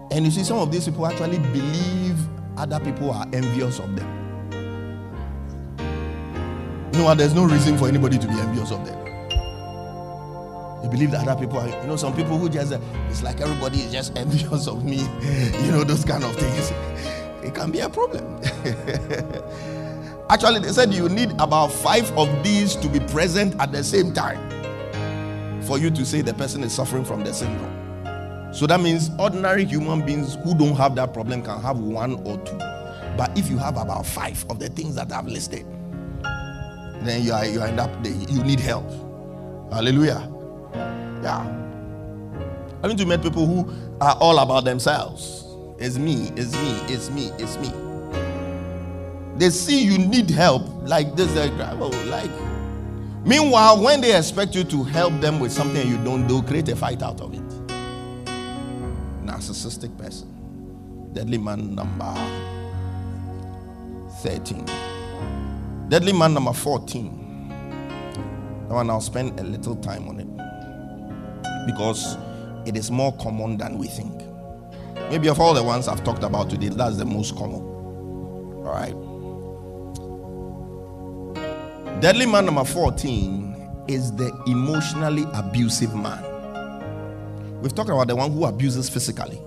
And you see, some of these people actually believe other people are envious of them. You what? There's no reason for anybody to be envious of them. They believe that other people are, you know, some people who just, uh, it's like everybody is just envious of me, you know, those kind of things. It can be a problem. Actually, they said you need about five of these to be present at the same time for you to say the person is suffering from the syndrome. So that means ordinary human beings who don't have that problem can have one or two. But if you have about five of the things that I've listed, then you are you end up you need help. Hallelujah. Yeah. I mean to meet people who are all about themselves. It's me, it's me, it's me, it's me. They see you need help like this, like, oh, like. Meanwhile, when they expect you to help them with something you don't, they'll create a fight out of it. Narcissistic person. Deadly man number 13. Deadly man number 14. and I'll spend a little time on it because it is more common than we think. Maybe of all the ones I've talked about today, that's the most common. All right. Deadly man number 14 is the emotionally abusive man. We've talked about the one who abuses physically,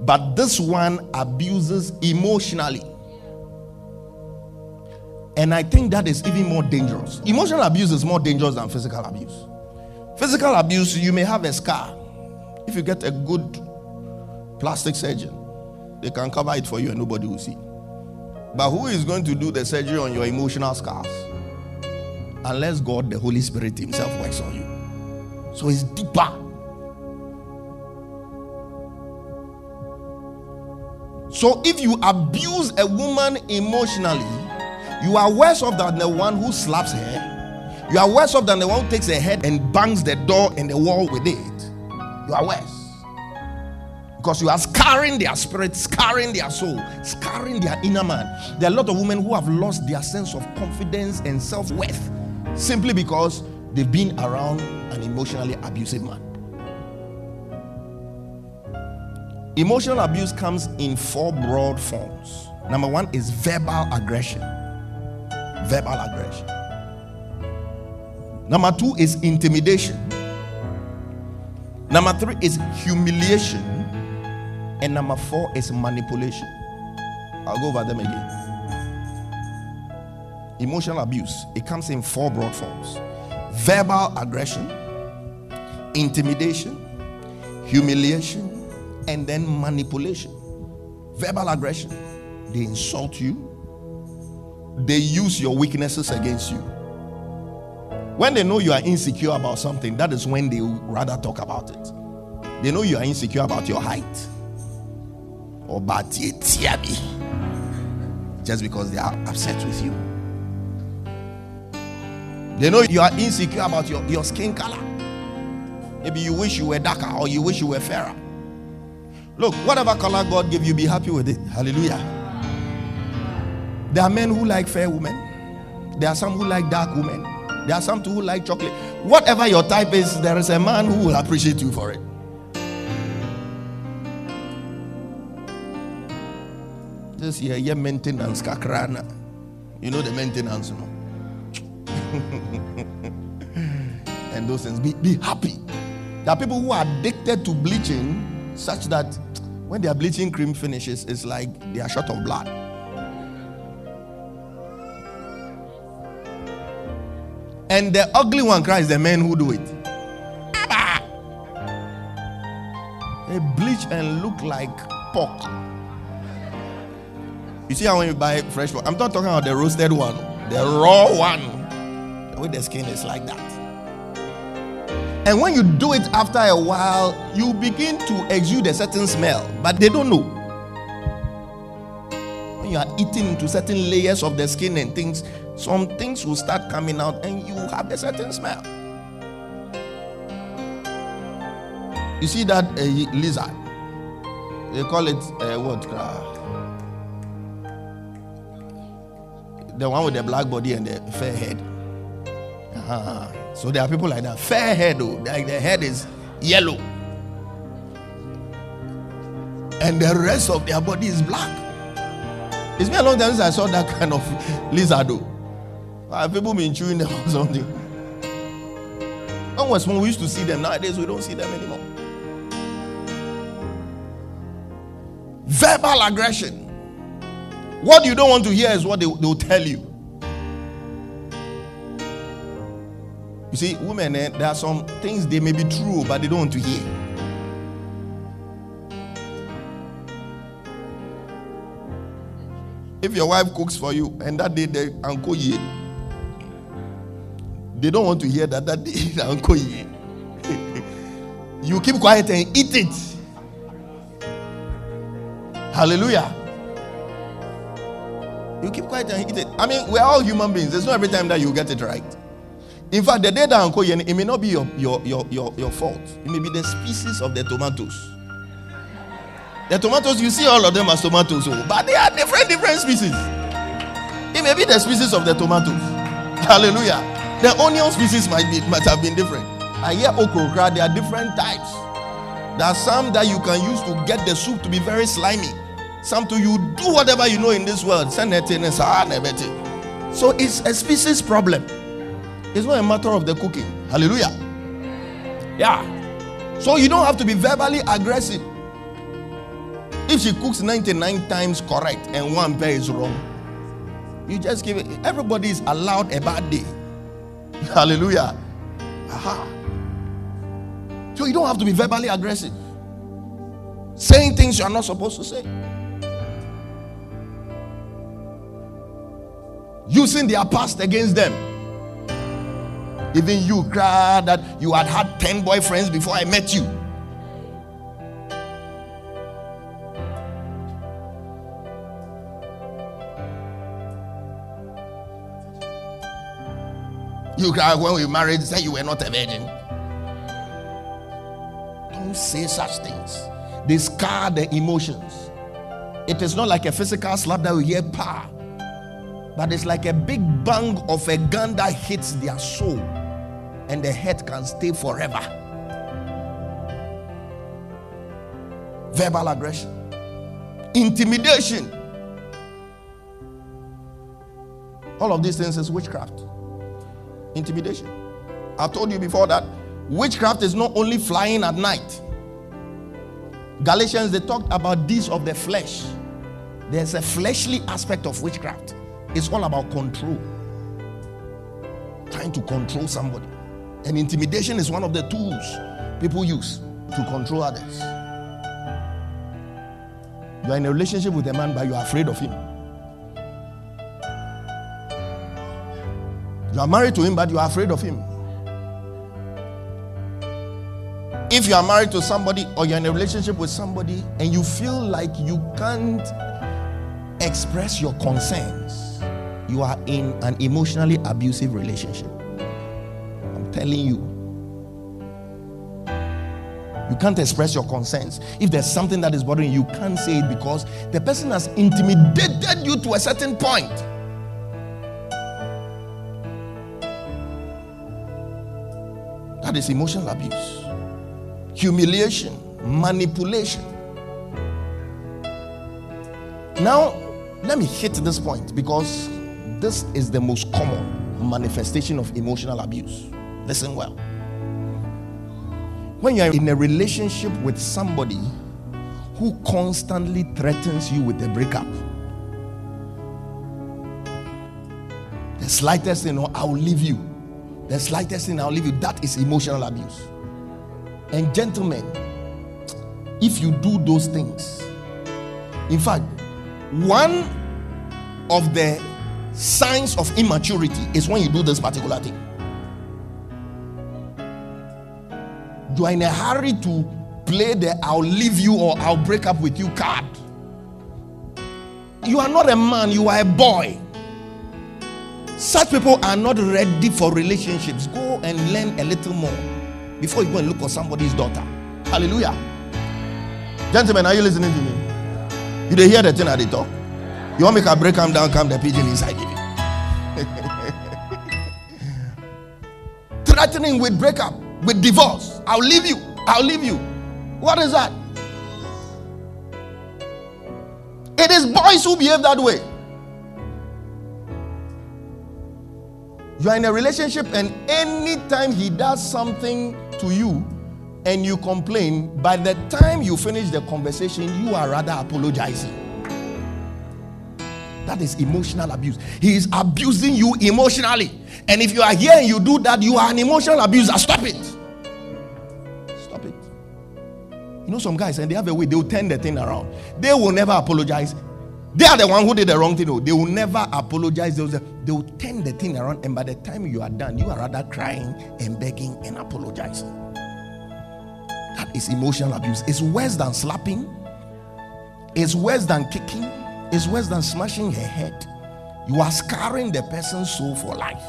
but this one abuses emotionally. And I think that is even more dangerous. Emotional abuse is more dangerous than physical abuse. Physical abuse, you may have a scar. If you get a good plastic surgeon, they can cover it for you and nobody will see. But who is going to do the surgery on your emotional scars? Unless God, the Holy Spirit Himself, works on you. So it's deeper. So if you abuse a woman emotionally, you are worse off than the one who slaps her. You are worse off than the one who takes her head and bangs the door and the wall with it. You are worse. Because you are scarring their spirit, scarring their soul, scarring their inner man. There are a lot of women who have lost their sense of confidence and self worth simply because they've been around an emotionally abusive man. Emotional abuse comes in four broad forms. Number one is verbal aggression. Verbal aggression. Number two is intimidation. Number three is humiliation. And number four is manipulation. I'll go over them again. Emotional abuse, it comes in four broad forms verbal aggression, intimidation, humiliation, and then manipulation. Verbal aggression, they insult you, they use your weaknesses against you. When they know you are insecure about something, that is when they rather talk about it. They know you are insecure about your height or about your just because they are upset with you. They know you are insecure about your, your skin color. Maybe you wish you were darker or you wish you were fairer. Look, whatever color God gave you, be happy with it. Hallelujah. There are men who like fair women. There are some who like dark women. There are some who like chocolate. Whatever your type is, there is a man who will appreciate you for it. This year, yeah, maintenance kakrana. You know the maintenance, no? and those things. Be, be happy. There are people who are addicted to bleaching, such that when their bleaching cream finishes, it's like they are short of blood. And the ugly one cries, the men who do it. Ah! They bleach and look like pork. You see how when you buy fresh one, I'm not talking about the roasted one, the raw one. The way the skin is like that. And when you do it after a while, you begin to exude a certain smell, but they don't know. When you are eating into certain layers of the skin and things, some things will start coming out and you have a certain smell. You see that uh, lizard? They call it uh, what? The one with the black body and the fair head. Uh-huh. So there are people like that. Fair head, though. Like the head is yellow. And the rest of their body is black. It's been a long time since I saw that kind of lizard, though. Uh, people been chewing them or something. When we small, we used to see them. Nowadays, we don't see them anymore. Verbal aggression. What you don't want to hear is what they will tell you. You see, women, eh, there are some things they may be true, but they don't want to hear. If your wife cooks for you and that day the uncle ye, they don't want to hear that That is uncle you keep quiet and eat it. Hallelujah. You keep quiet and eat it. I mean, we're all human beings. There's not every time that you get it right. In fact, the day that uncle it may not be your, your, your, your, your fault. It may be the species of the tomatoes. The tomatoes, you see all of them as tomatoes, oh, but they are different, different species. It may be the species of the tomatoes. Hallelujah. The onion species might be might have been different. I hear okra, there are different types. There are some that you can use to get the soup to be very slimy. Some to you do whatever you know in this world. Send it in So it's a species problem. It's not a matter of the cooking. Hallelujah. Yeah. So you don't have to be verbally aggressive. If she cooks 99 times correct and one pair is wrong, you just give it. Everybody is allowed a bad day. Hallelujah. Aha. So you don't have to be verbally aggressive. Saying things you are not supposed to say. Using their past against them. Even you cry that you had had 10 boyfriends before I met you. You when we married, said you were not a virgin. Don't say such things. They scar the emotions. It is not like a physical slap that we hear power, but it's like a big bang of a gun that hits their soul, and the head can stay forever. Verbal aggression, intimidation. All of these things is witchcraft intimidation. I've told you before that witchcraft is not only flying at night. Galatians, they talked about deeds of the flesh. There's a fleshly aspect of witchcraft, it's all about control, trying to control somebody. And intimidation is one of the tools people use to control others. You are in a relationship with a man, but you are afraid of him. You are married to him, but you are afraid of him. If you are married to somebody or you're in a relationship with somebody and you feel like you can't express your concerns, you are in an emotionally abusive relationship. I'm telling you. You can't express your concerns. If there's something that is bothering you, you can't say it because the person has intimidated you to a certain point. Is emotional abuse, humiliation, manipulation. Now, let me hit this point because this is the most common manifestation of emotional abuse. Listen well. When you're in a relationship with somebody who constantly threatens you with a breakup, the slightest thing, you know, I'll leave you the slightest thing I'll leave you. That is emotional abuse. And gentlemen, if you do those things, in fact, one of the signs of immaturity is when you do this particular thing. You are in a hurry to play the I'll leave you or I'll break up with you card. You are not a man, you are a boy. Such people are not ready for relationships. Go and learn a little more before you go and look for somebody's daughter. Hallelujah. Gentlemen, are you listening to me? You they hear the thing that they talk? You want me to break them down, come the pigeon inside you. Threatening with breakup, with divorce. I'll leave you. I'll leave you. What is that? It is boys who behave that way. You are in a relationship, and anytime he does something to you and you complain, by the time you finish the conversation, you are rather apologizing. That is emotional abuse. He is abusing you emotionally. And if you are here and you do that, you are an emotional abuser. Stop it. Stop it. You know, some guys, and they have a way, they will turn the thing around. They will never apologize. They are the one who did the wrong thing. They will never apologize. They will, they will turn the thing around, and by the time you are done, you are rather crying and begging and apologizing. That is emotional abuse. It's worse than slapping. It's worse than kicking. It's worse than smashing her head. You are scarring the person's soul for life.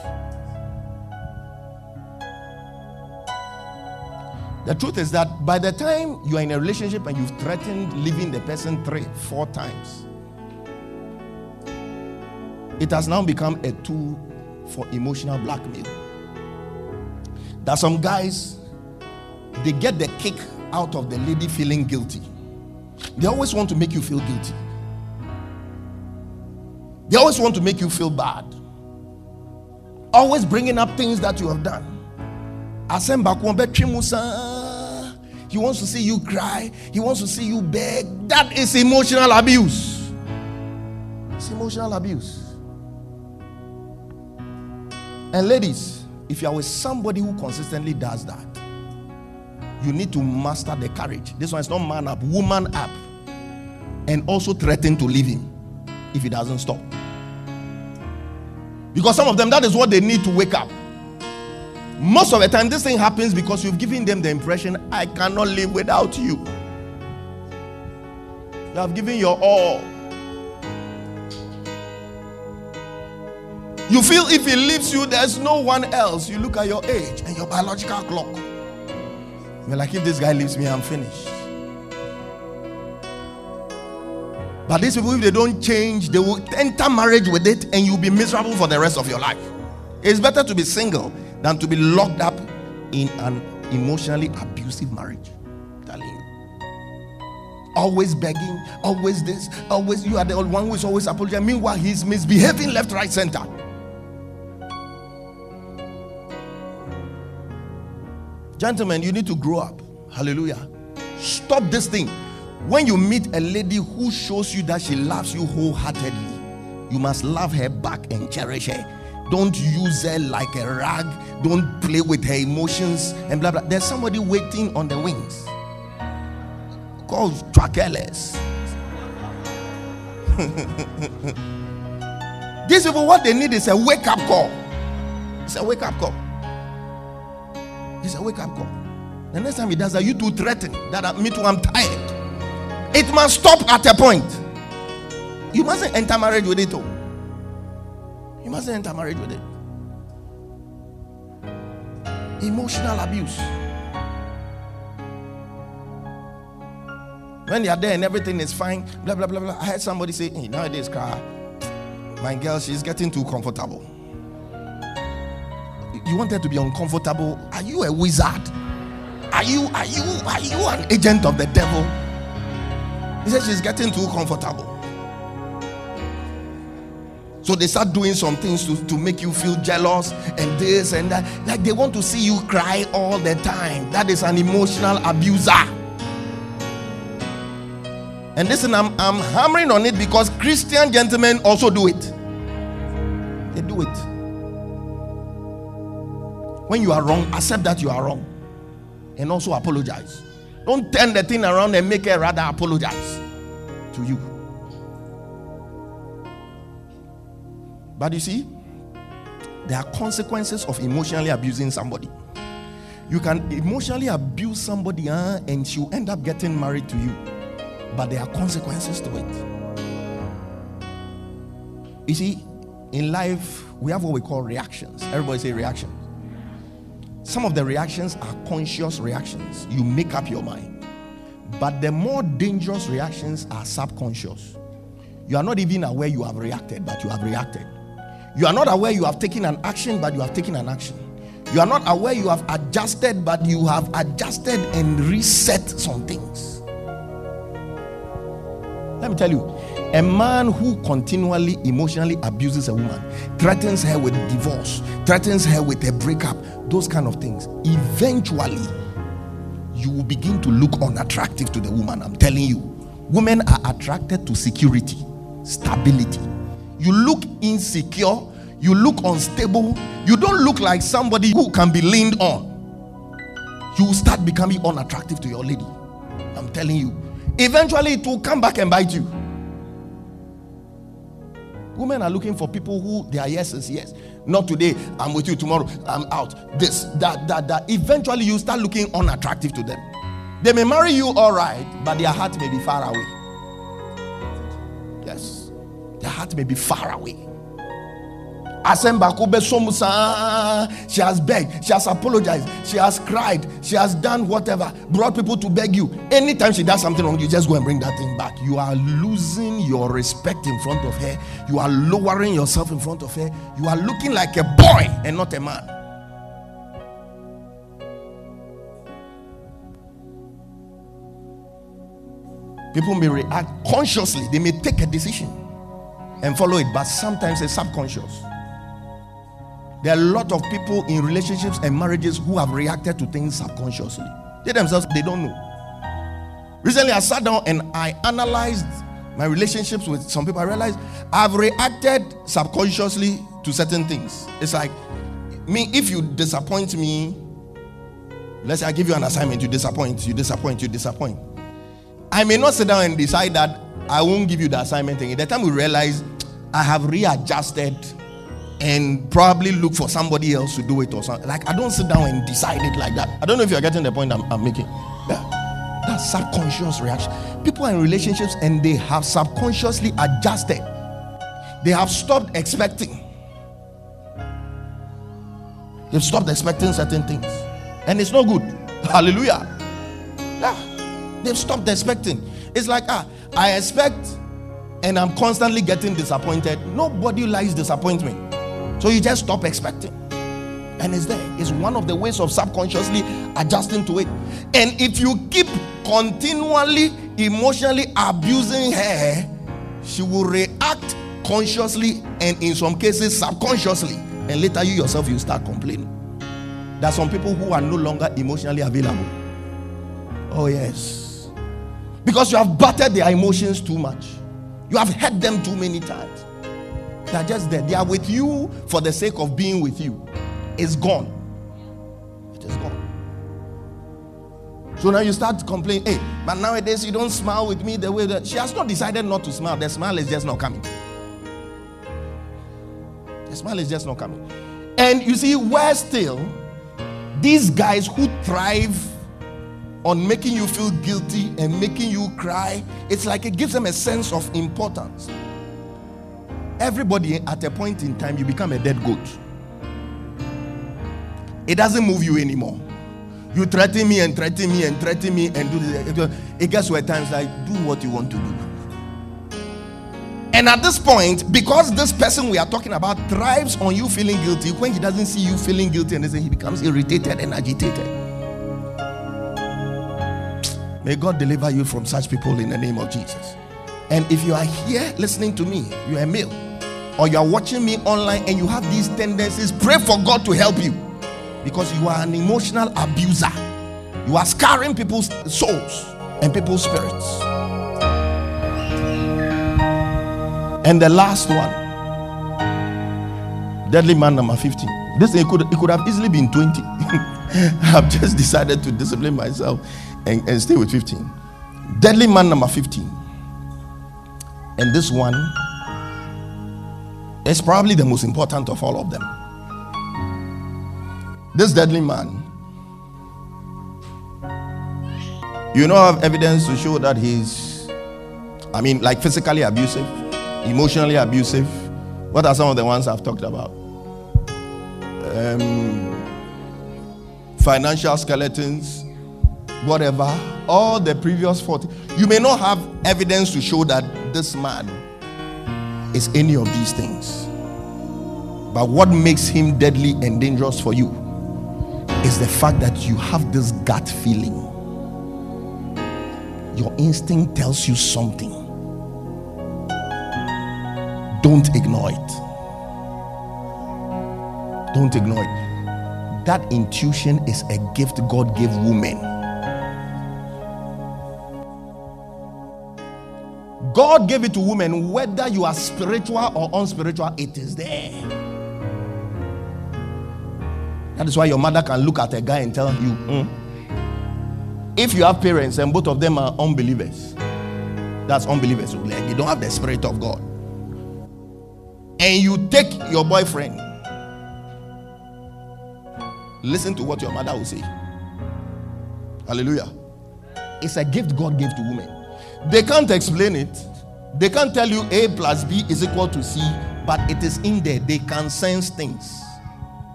The truth is that by the time you are in a relationship and you've threatened leaving the person three, four times, it has now become a tool for emotional blackmail. Are some guys, they get the kick out of the lady feeling guilty. They always want to make you feel guilty. They always want to make you feel bad. Always bringing up things that you have done. He wants to see you cry. He wants to see you beg. That is emotional abuse. It's emotional abuse. And ladies, if you are with somebody who consistently does that, you need to master the courage. This one is not man up, woman up. And also threaten to leave him if he doesn't stop. Because some of them, that is what they need to wake up. Most of the time, this thing happens because you've given them the impression, I cannot live without you. You have given your all. You feel if he leaves you, there's no one else. You look at your age and your biological clock. You're like, if this guy leaves me, I'm finished. But these people, if they don't change, they will enter marriage with it and you'll be miserable for the rest of your life. It's better to be single than to be locked up in an emotionally abusive marriage. You. Always begging, always this, always you are the one who is always apologizing. Meanwhile, he's misbehaving left, right, center. Gentlemen, you need to grow up. Hallelujah. Stop this thing. When you meet a lady who shows you that she loves you wholeheartedly, you must love her back and cherish her. Don't use her like a rag. Don't play with her emotions and blah blah. There's somebody waiting on the wings. Called Tracheles. These people, what they need is a wake up call. It's a wake up call. It's a wake up call. The next time he does that, you do threaten that me too, I'm tired. It must stop at a point. You mustn't enter marriage with it. Though. You mustn't enter marriage with it. Emotional abuse. When they are there and everything is fine, blah blah blah blah. I heard somebody say, hey, nowadays, car, my girl, she's getting too comfortable. You want her to be uncomfortable? Are you a wizard? Are you are you are you an agent of the devil? He said she's getting too comfortable. So they start doing some things to, to make you feel jealous and this and that. Like they want to see you cry all the time. That is an emotional abuser. And listen, I'm, I'm hammering on it because Christian gentlemen also do it. They do it. When you are wrong, accept that you are wrong and also apologize. Don't turn the thing around and make her rather apologize to you. But you see, there are consequences of emotionally abusing somebody. You can emotionally abuse somebody uh, and she'll end up getting married to you. But there are consequences to it. You see, in life, we have what we call reactions. Everybody say reactions. Some of the reactions are conscious reactions. You make up your mind. But the more dangerous reactions are subconscious. You are not even aware you have reacted, but you have reacted. You are not aware you have taken an action, but you have taken an action. You are not aware you have adjusted, but you have adjusted and reset some things. Let me tell you, a man who continually emotionally abuses a woman, threatens her with divorce, threatens her with a breakup, those kind of things, eventually you will begin to look unattractive to the woman. I'm telling you, women are attracted to security, stability. You look insecure, you look unstable, you don't look like somebody who can be leaned on. You start becoming unattractive to your lady. I'm telling you. Eventually, it will come back and bite you. Women are looking for people who their yes is yes. Not today, I'm with you tomorrow, I'm out. This, that, that, that. Eventually, you start looking unattractive to them. They may marry you all right, but their heart may be far away. Yes, their heart may be far away. She has begged, she has apologized, she has cried, she has done whatever, brought people to beg you. Anytime she does something wrong, you just go and bring that thing back. You are losing your respect in front of her, you are lowering yourself in front of her, you are looking like a boy and not a man. People may react consciously, they may take a decision and follow it, but sometimes it's subconscious. There are a lot of people in relationships and marriages who have reacted to things subconsciously. They themselves, they don't know. Recently, I sat down and I analyzed my relationships with some people. I realized I've reacted subconsciously to certain things. It's like me, if you disappoint me, let's say I give you an assignment, you disappoint, you disappoint, you disappoint. I may not sit down and decide that I won't give you the assignment thing. At the time we realize I have readjusted and probably look for somebody else to do it or something. Like I don't sit down and decide it like that. I don't know if you're getting the point I'm, I'm making. Yeah. That's subconscious reaction. People are in relationships and they have subconsciously adjusted. They have stopped expecting. They've stopped expecting certain things. And it's not good. Hallelujah. Yeah. They've stopped expecting. It's like, ah, I expect and I'm constantly getting disappointed. Nobody likes disappointment. So you just stop expecting. And it's there. It's one of the ways of subconsciously adjusting to it. And if you keep continually emotionally abusing her, she will react consciously and in some cases subconsciously. And later you yourself you start complaining. There are some people who are no longer emotionally available. Oh, yes. Because you have battered their emotions too much. You have hurt them too many times. They are just there. They are with you for the sake of being with you. It's gone. It is gone. So now you start complaining, hey, but nowadays you don't smile with me the way that she has not decided not to smile. The smile is just not coming. The smile is just not coming. And you see, where still these guys who thrive on making you feel guilty and making you cry, it's like it gives them a sense of importance. Everybody at a point in time, you become a dead goat. It doesn't move you anymore. You threaten me and threaten me and threaten me and do this. It gets a times like do what you want to do. And at this point, because this person we are talking about thrives on you feeling guilty, when he doesn't see you feeling guilty and he becomes irritated and agitated. May God deliver you from such people in the name of Jesus. And if you are here listening to me, you are a male, or you are watching me online and you have these tendencies, pray for God to help you because you are an emotional abuser. You are scarring people's souls and people's spirits. And the last one, deadly man number 15. This thing could it could have easily been 20. I've just decided to discipline myself and, and stay with 15. Deadly man number 15. And this one is probably the most important of all of them. This deadly man, you know, have evidence to show that he's, I mean, like physically abusive, emotionally abusive. What are some of the ones I've talked about? Um, financial skeletons, whatever, all the previous 40. You may not have evidence to show that this man is any of these things. But what makes him deadly and dangerous for you is the fact that you have this gut feeling. Your instinct tells you something. Don't ignore it. Don't ignore it. That intuition is a gift God gave women. God gave it to women, whether you are spiritual or unspiritual, it is there. That is why your mother can look at a guy and tell you, mm. if you have parents and both of them are unbelievers, that's unbelievers. They don't have the spirit of God. And you take your boyfriend, listen to what your mother will say. Hallelujah. It's a gift God gave to women. They can't explain it. They can't tell you A plus B is equal to C, but it is in there. They can sense things.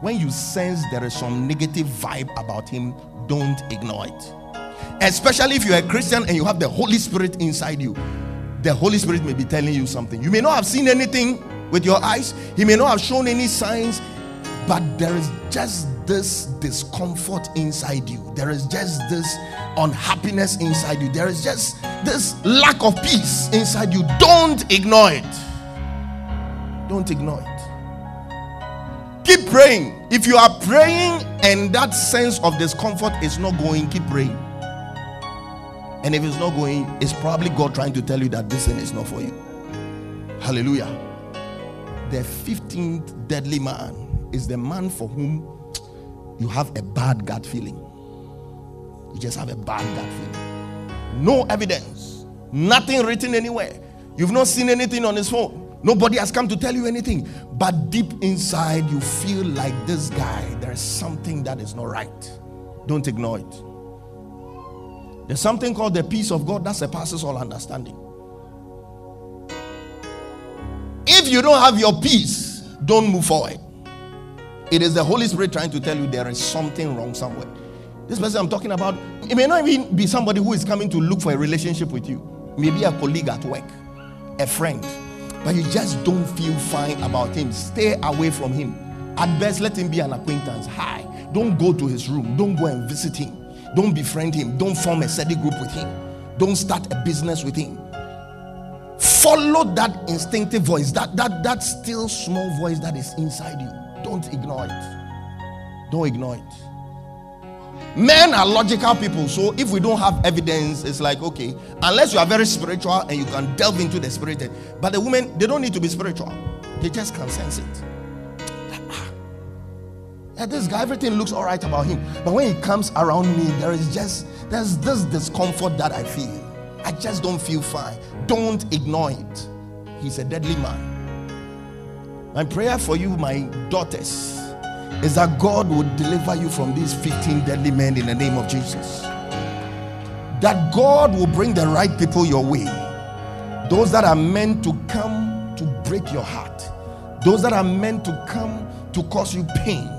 When you sense there is some negative vibe about him, don't ignore it. Especially if you're a Christian and you have the Holy Spirit inside you. The Holy Spirit may be telling you something. You may not have seen anything with your eyes, He may not have shown any signs, but there is just this discomfort inside you. There is just this unhappiness inside you. There is just this lack of peace inside you. Don't ignore it. Don't ignore it. Keep praying. If you are praying and that sense of discomfort is not going, keep praying. And if it's not going, it's probably God trying to tell you that this thing is not for you. Hallelujah. The 15th deadly man is the man for whom you have a bad gut feeling. You just have a bad gut feeling. No evidence, nothing written anywhere. You've not seen anything on his phone. Nobody has come to tell you anything. But deep inside, you feel like this guy, there is something that is not right. Don't ignore it. There's something called the peace of God that surpasses all understanding. If you don't have your peace, don't move forward. It is the Holy Spirit trying to tell you there is something wrong somewhere. This person I'm talking about, it may not even be somebody who is coming to look for a relationship with you. Maybe a colleague at work, a friend, but you just don't feel fine about him. Stay away from him. At best, let him be an acquaintance. Hi. Don't go to his room. Don't go and visit him. Don't befriend him. Don't form a study group with him. Don't start a business with him. Follow that instinctive voice, that that that still small voice that is inside you. Don't ignore it. Don't ignore it. Men are logical people, so if we don't have evidence, it's like okay, unless you are very spiritual and you can delve into the spirit. Eh, but the women, they don't need to be spiritual, they just can sense it. Ah. Yeah, this guy, everything looks all right about him. But when he comes around me, there is just there's this discomfort that I feel. I just don't feel fine. Don't ignore it. He's a deadly man. My prayer for you, my daughters, is that God will deliver you from these 15 deadly men in the name of Jesus. That God will bring the right people your way. Those that are meant to come to break your heart. Those that are meant to come to cause you pain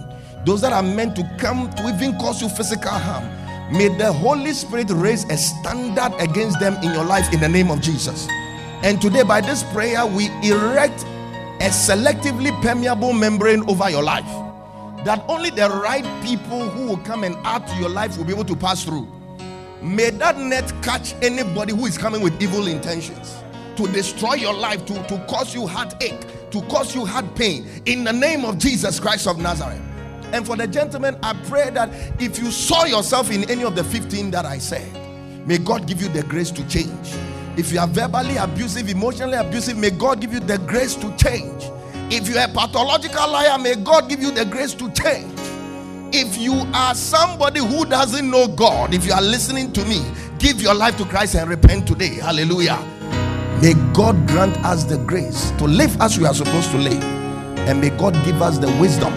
those that are meant to come to even cause you physical harm. May the Holy Spirit raise a standard against them in your life in the name of Jesus. And today, by this prayer, we erect a selectively permeable membrane over your life that only the right people who will come and add to your life will be able to pass through. May that net catch anybody who is coming with evil intentions to destroy your life, to, to cause you heartache, to cause you heart pain in the name of Jesus Christ of Nazareth. And for the gentlemen, I pray that if you saw yourself in any of the 15 that I said, may God give you the grace to change. If you are verbally abusive, emotionally abusive, may God give you the grace to change. If you are a pathological liar, may God give you the grace to change. If you are somebody who doesn't know God, if you are listening to me, give your life to Christ and repent today. Hallelujah. May God grant us the grace to live as we are supposed to live. And may God give us the wisdom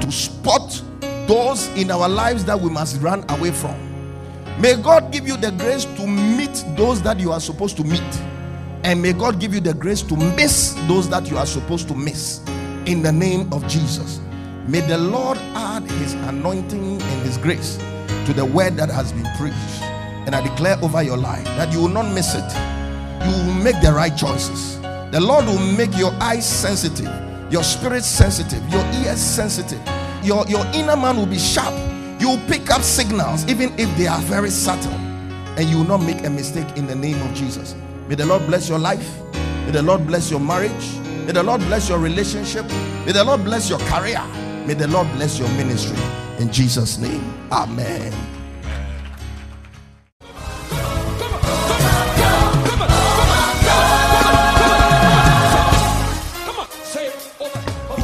to spot those in our lives that we must run away from. May God give you the grace to meet those that you are supposed to meet. And may God give you the grace to miss those that you are supposed to miss. In the name of Jesus. May the Lord add his anointing and his grace to the word that has been preached. And I declare over your life that you will not miss it. You will make the right choices. The Lord will make your eyes sensitive, your spirit sensitive, your ears sensitive. Your, your inner man will be sharp. You will pick up signals, even if they are very subtle. And you will not make a mistake in the name of Jesus. May the Lord bless your life. May the Lord bless your marriage. May the Lord bless your relationship. May the Lord bless your career. May the Lord bless your ministry. In Jesus' name. Amen.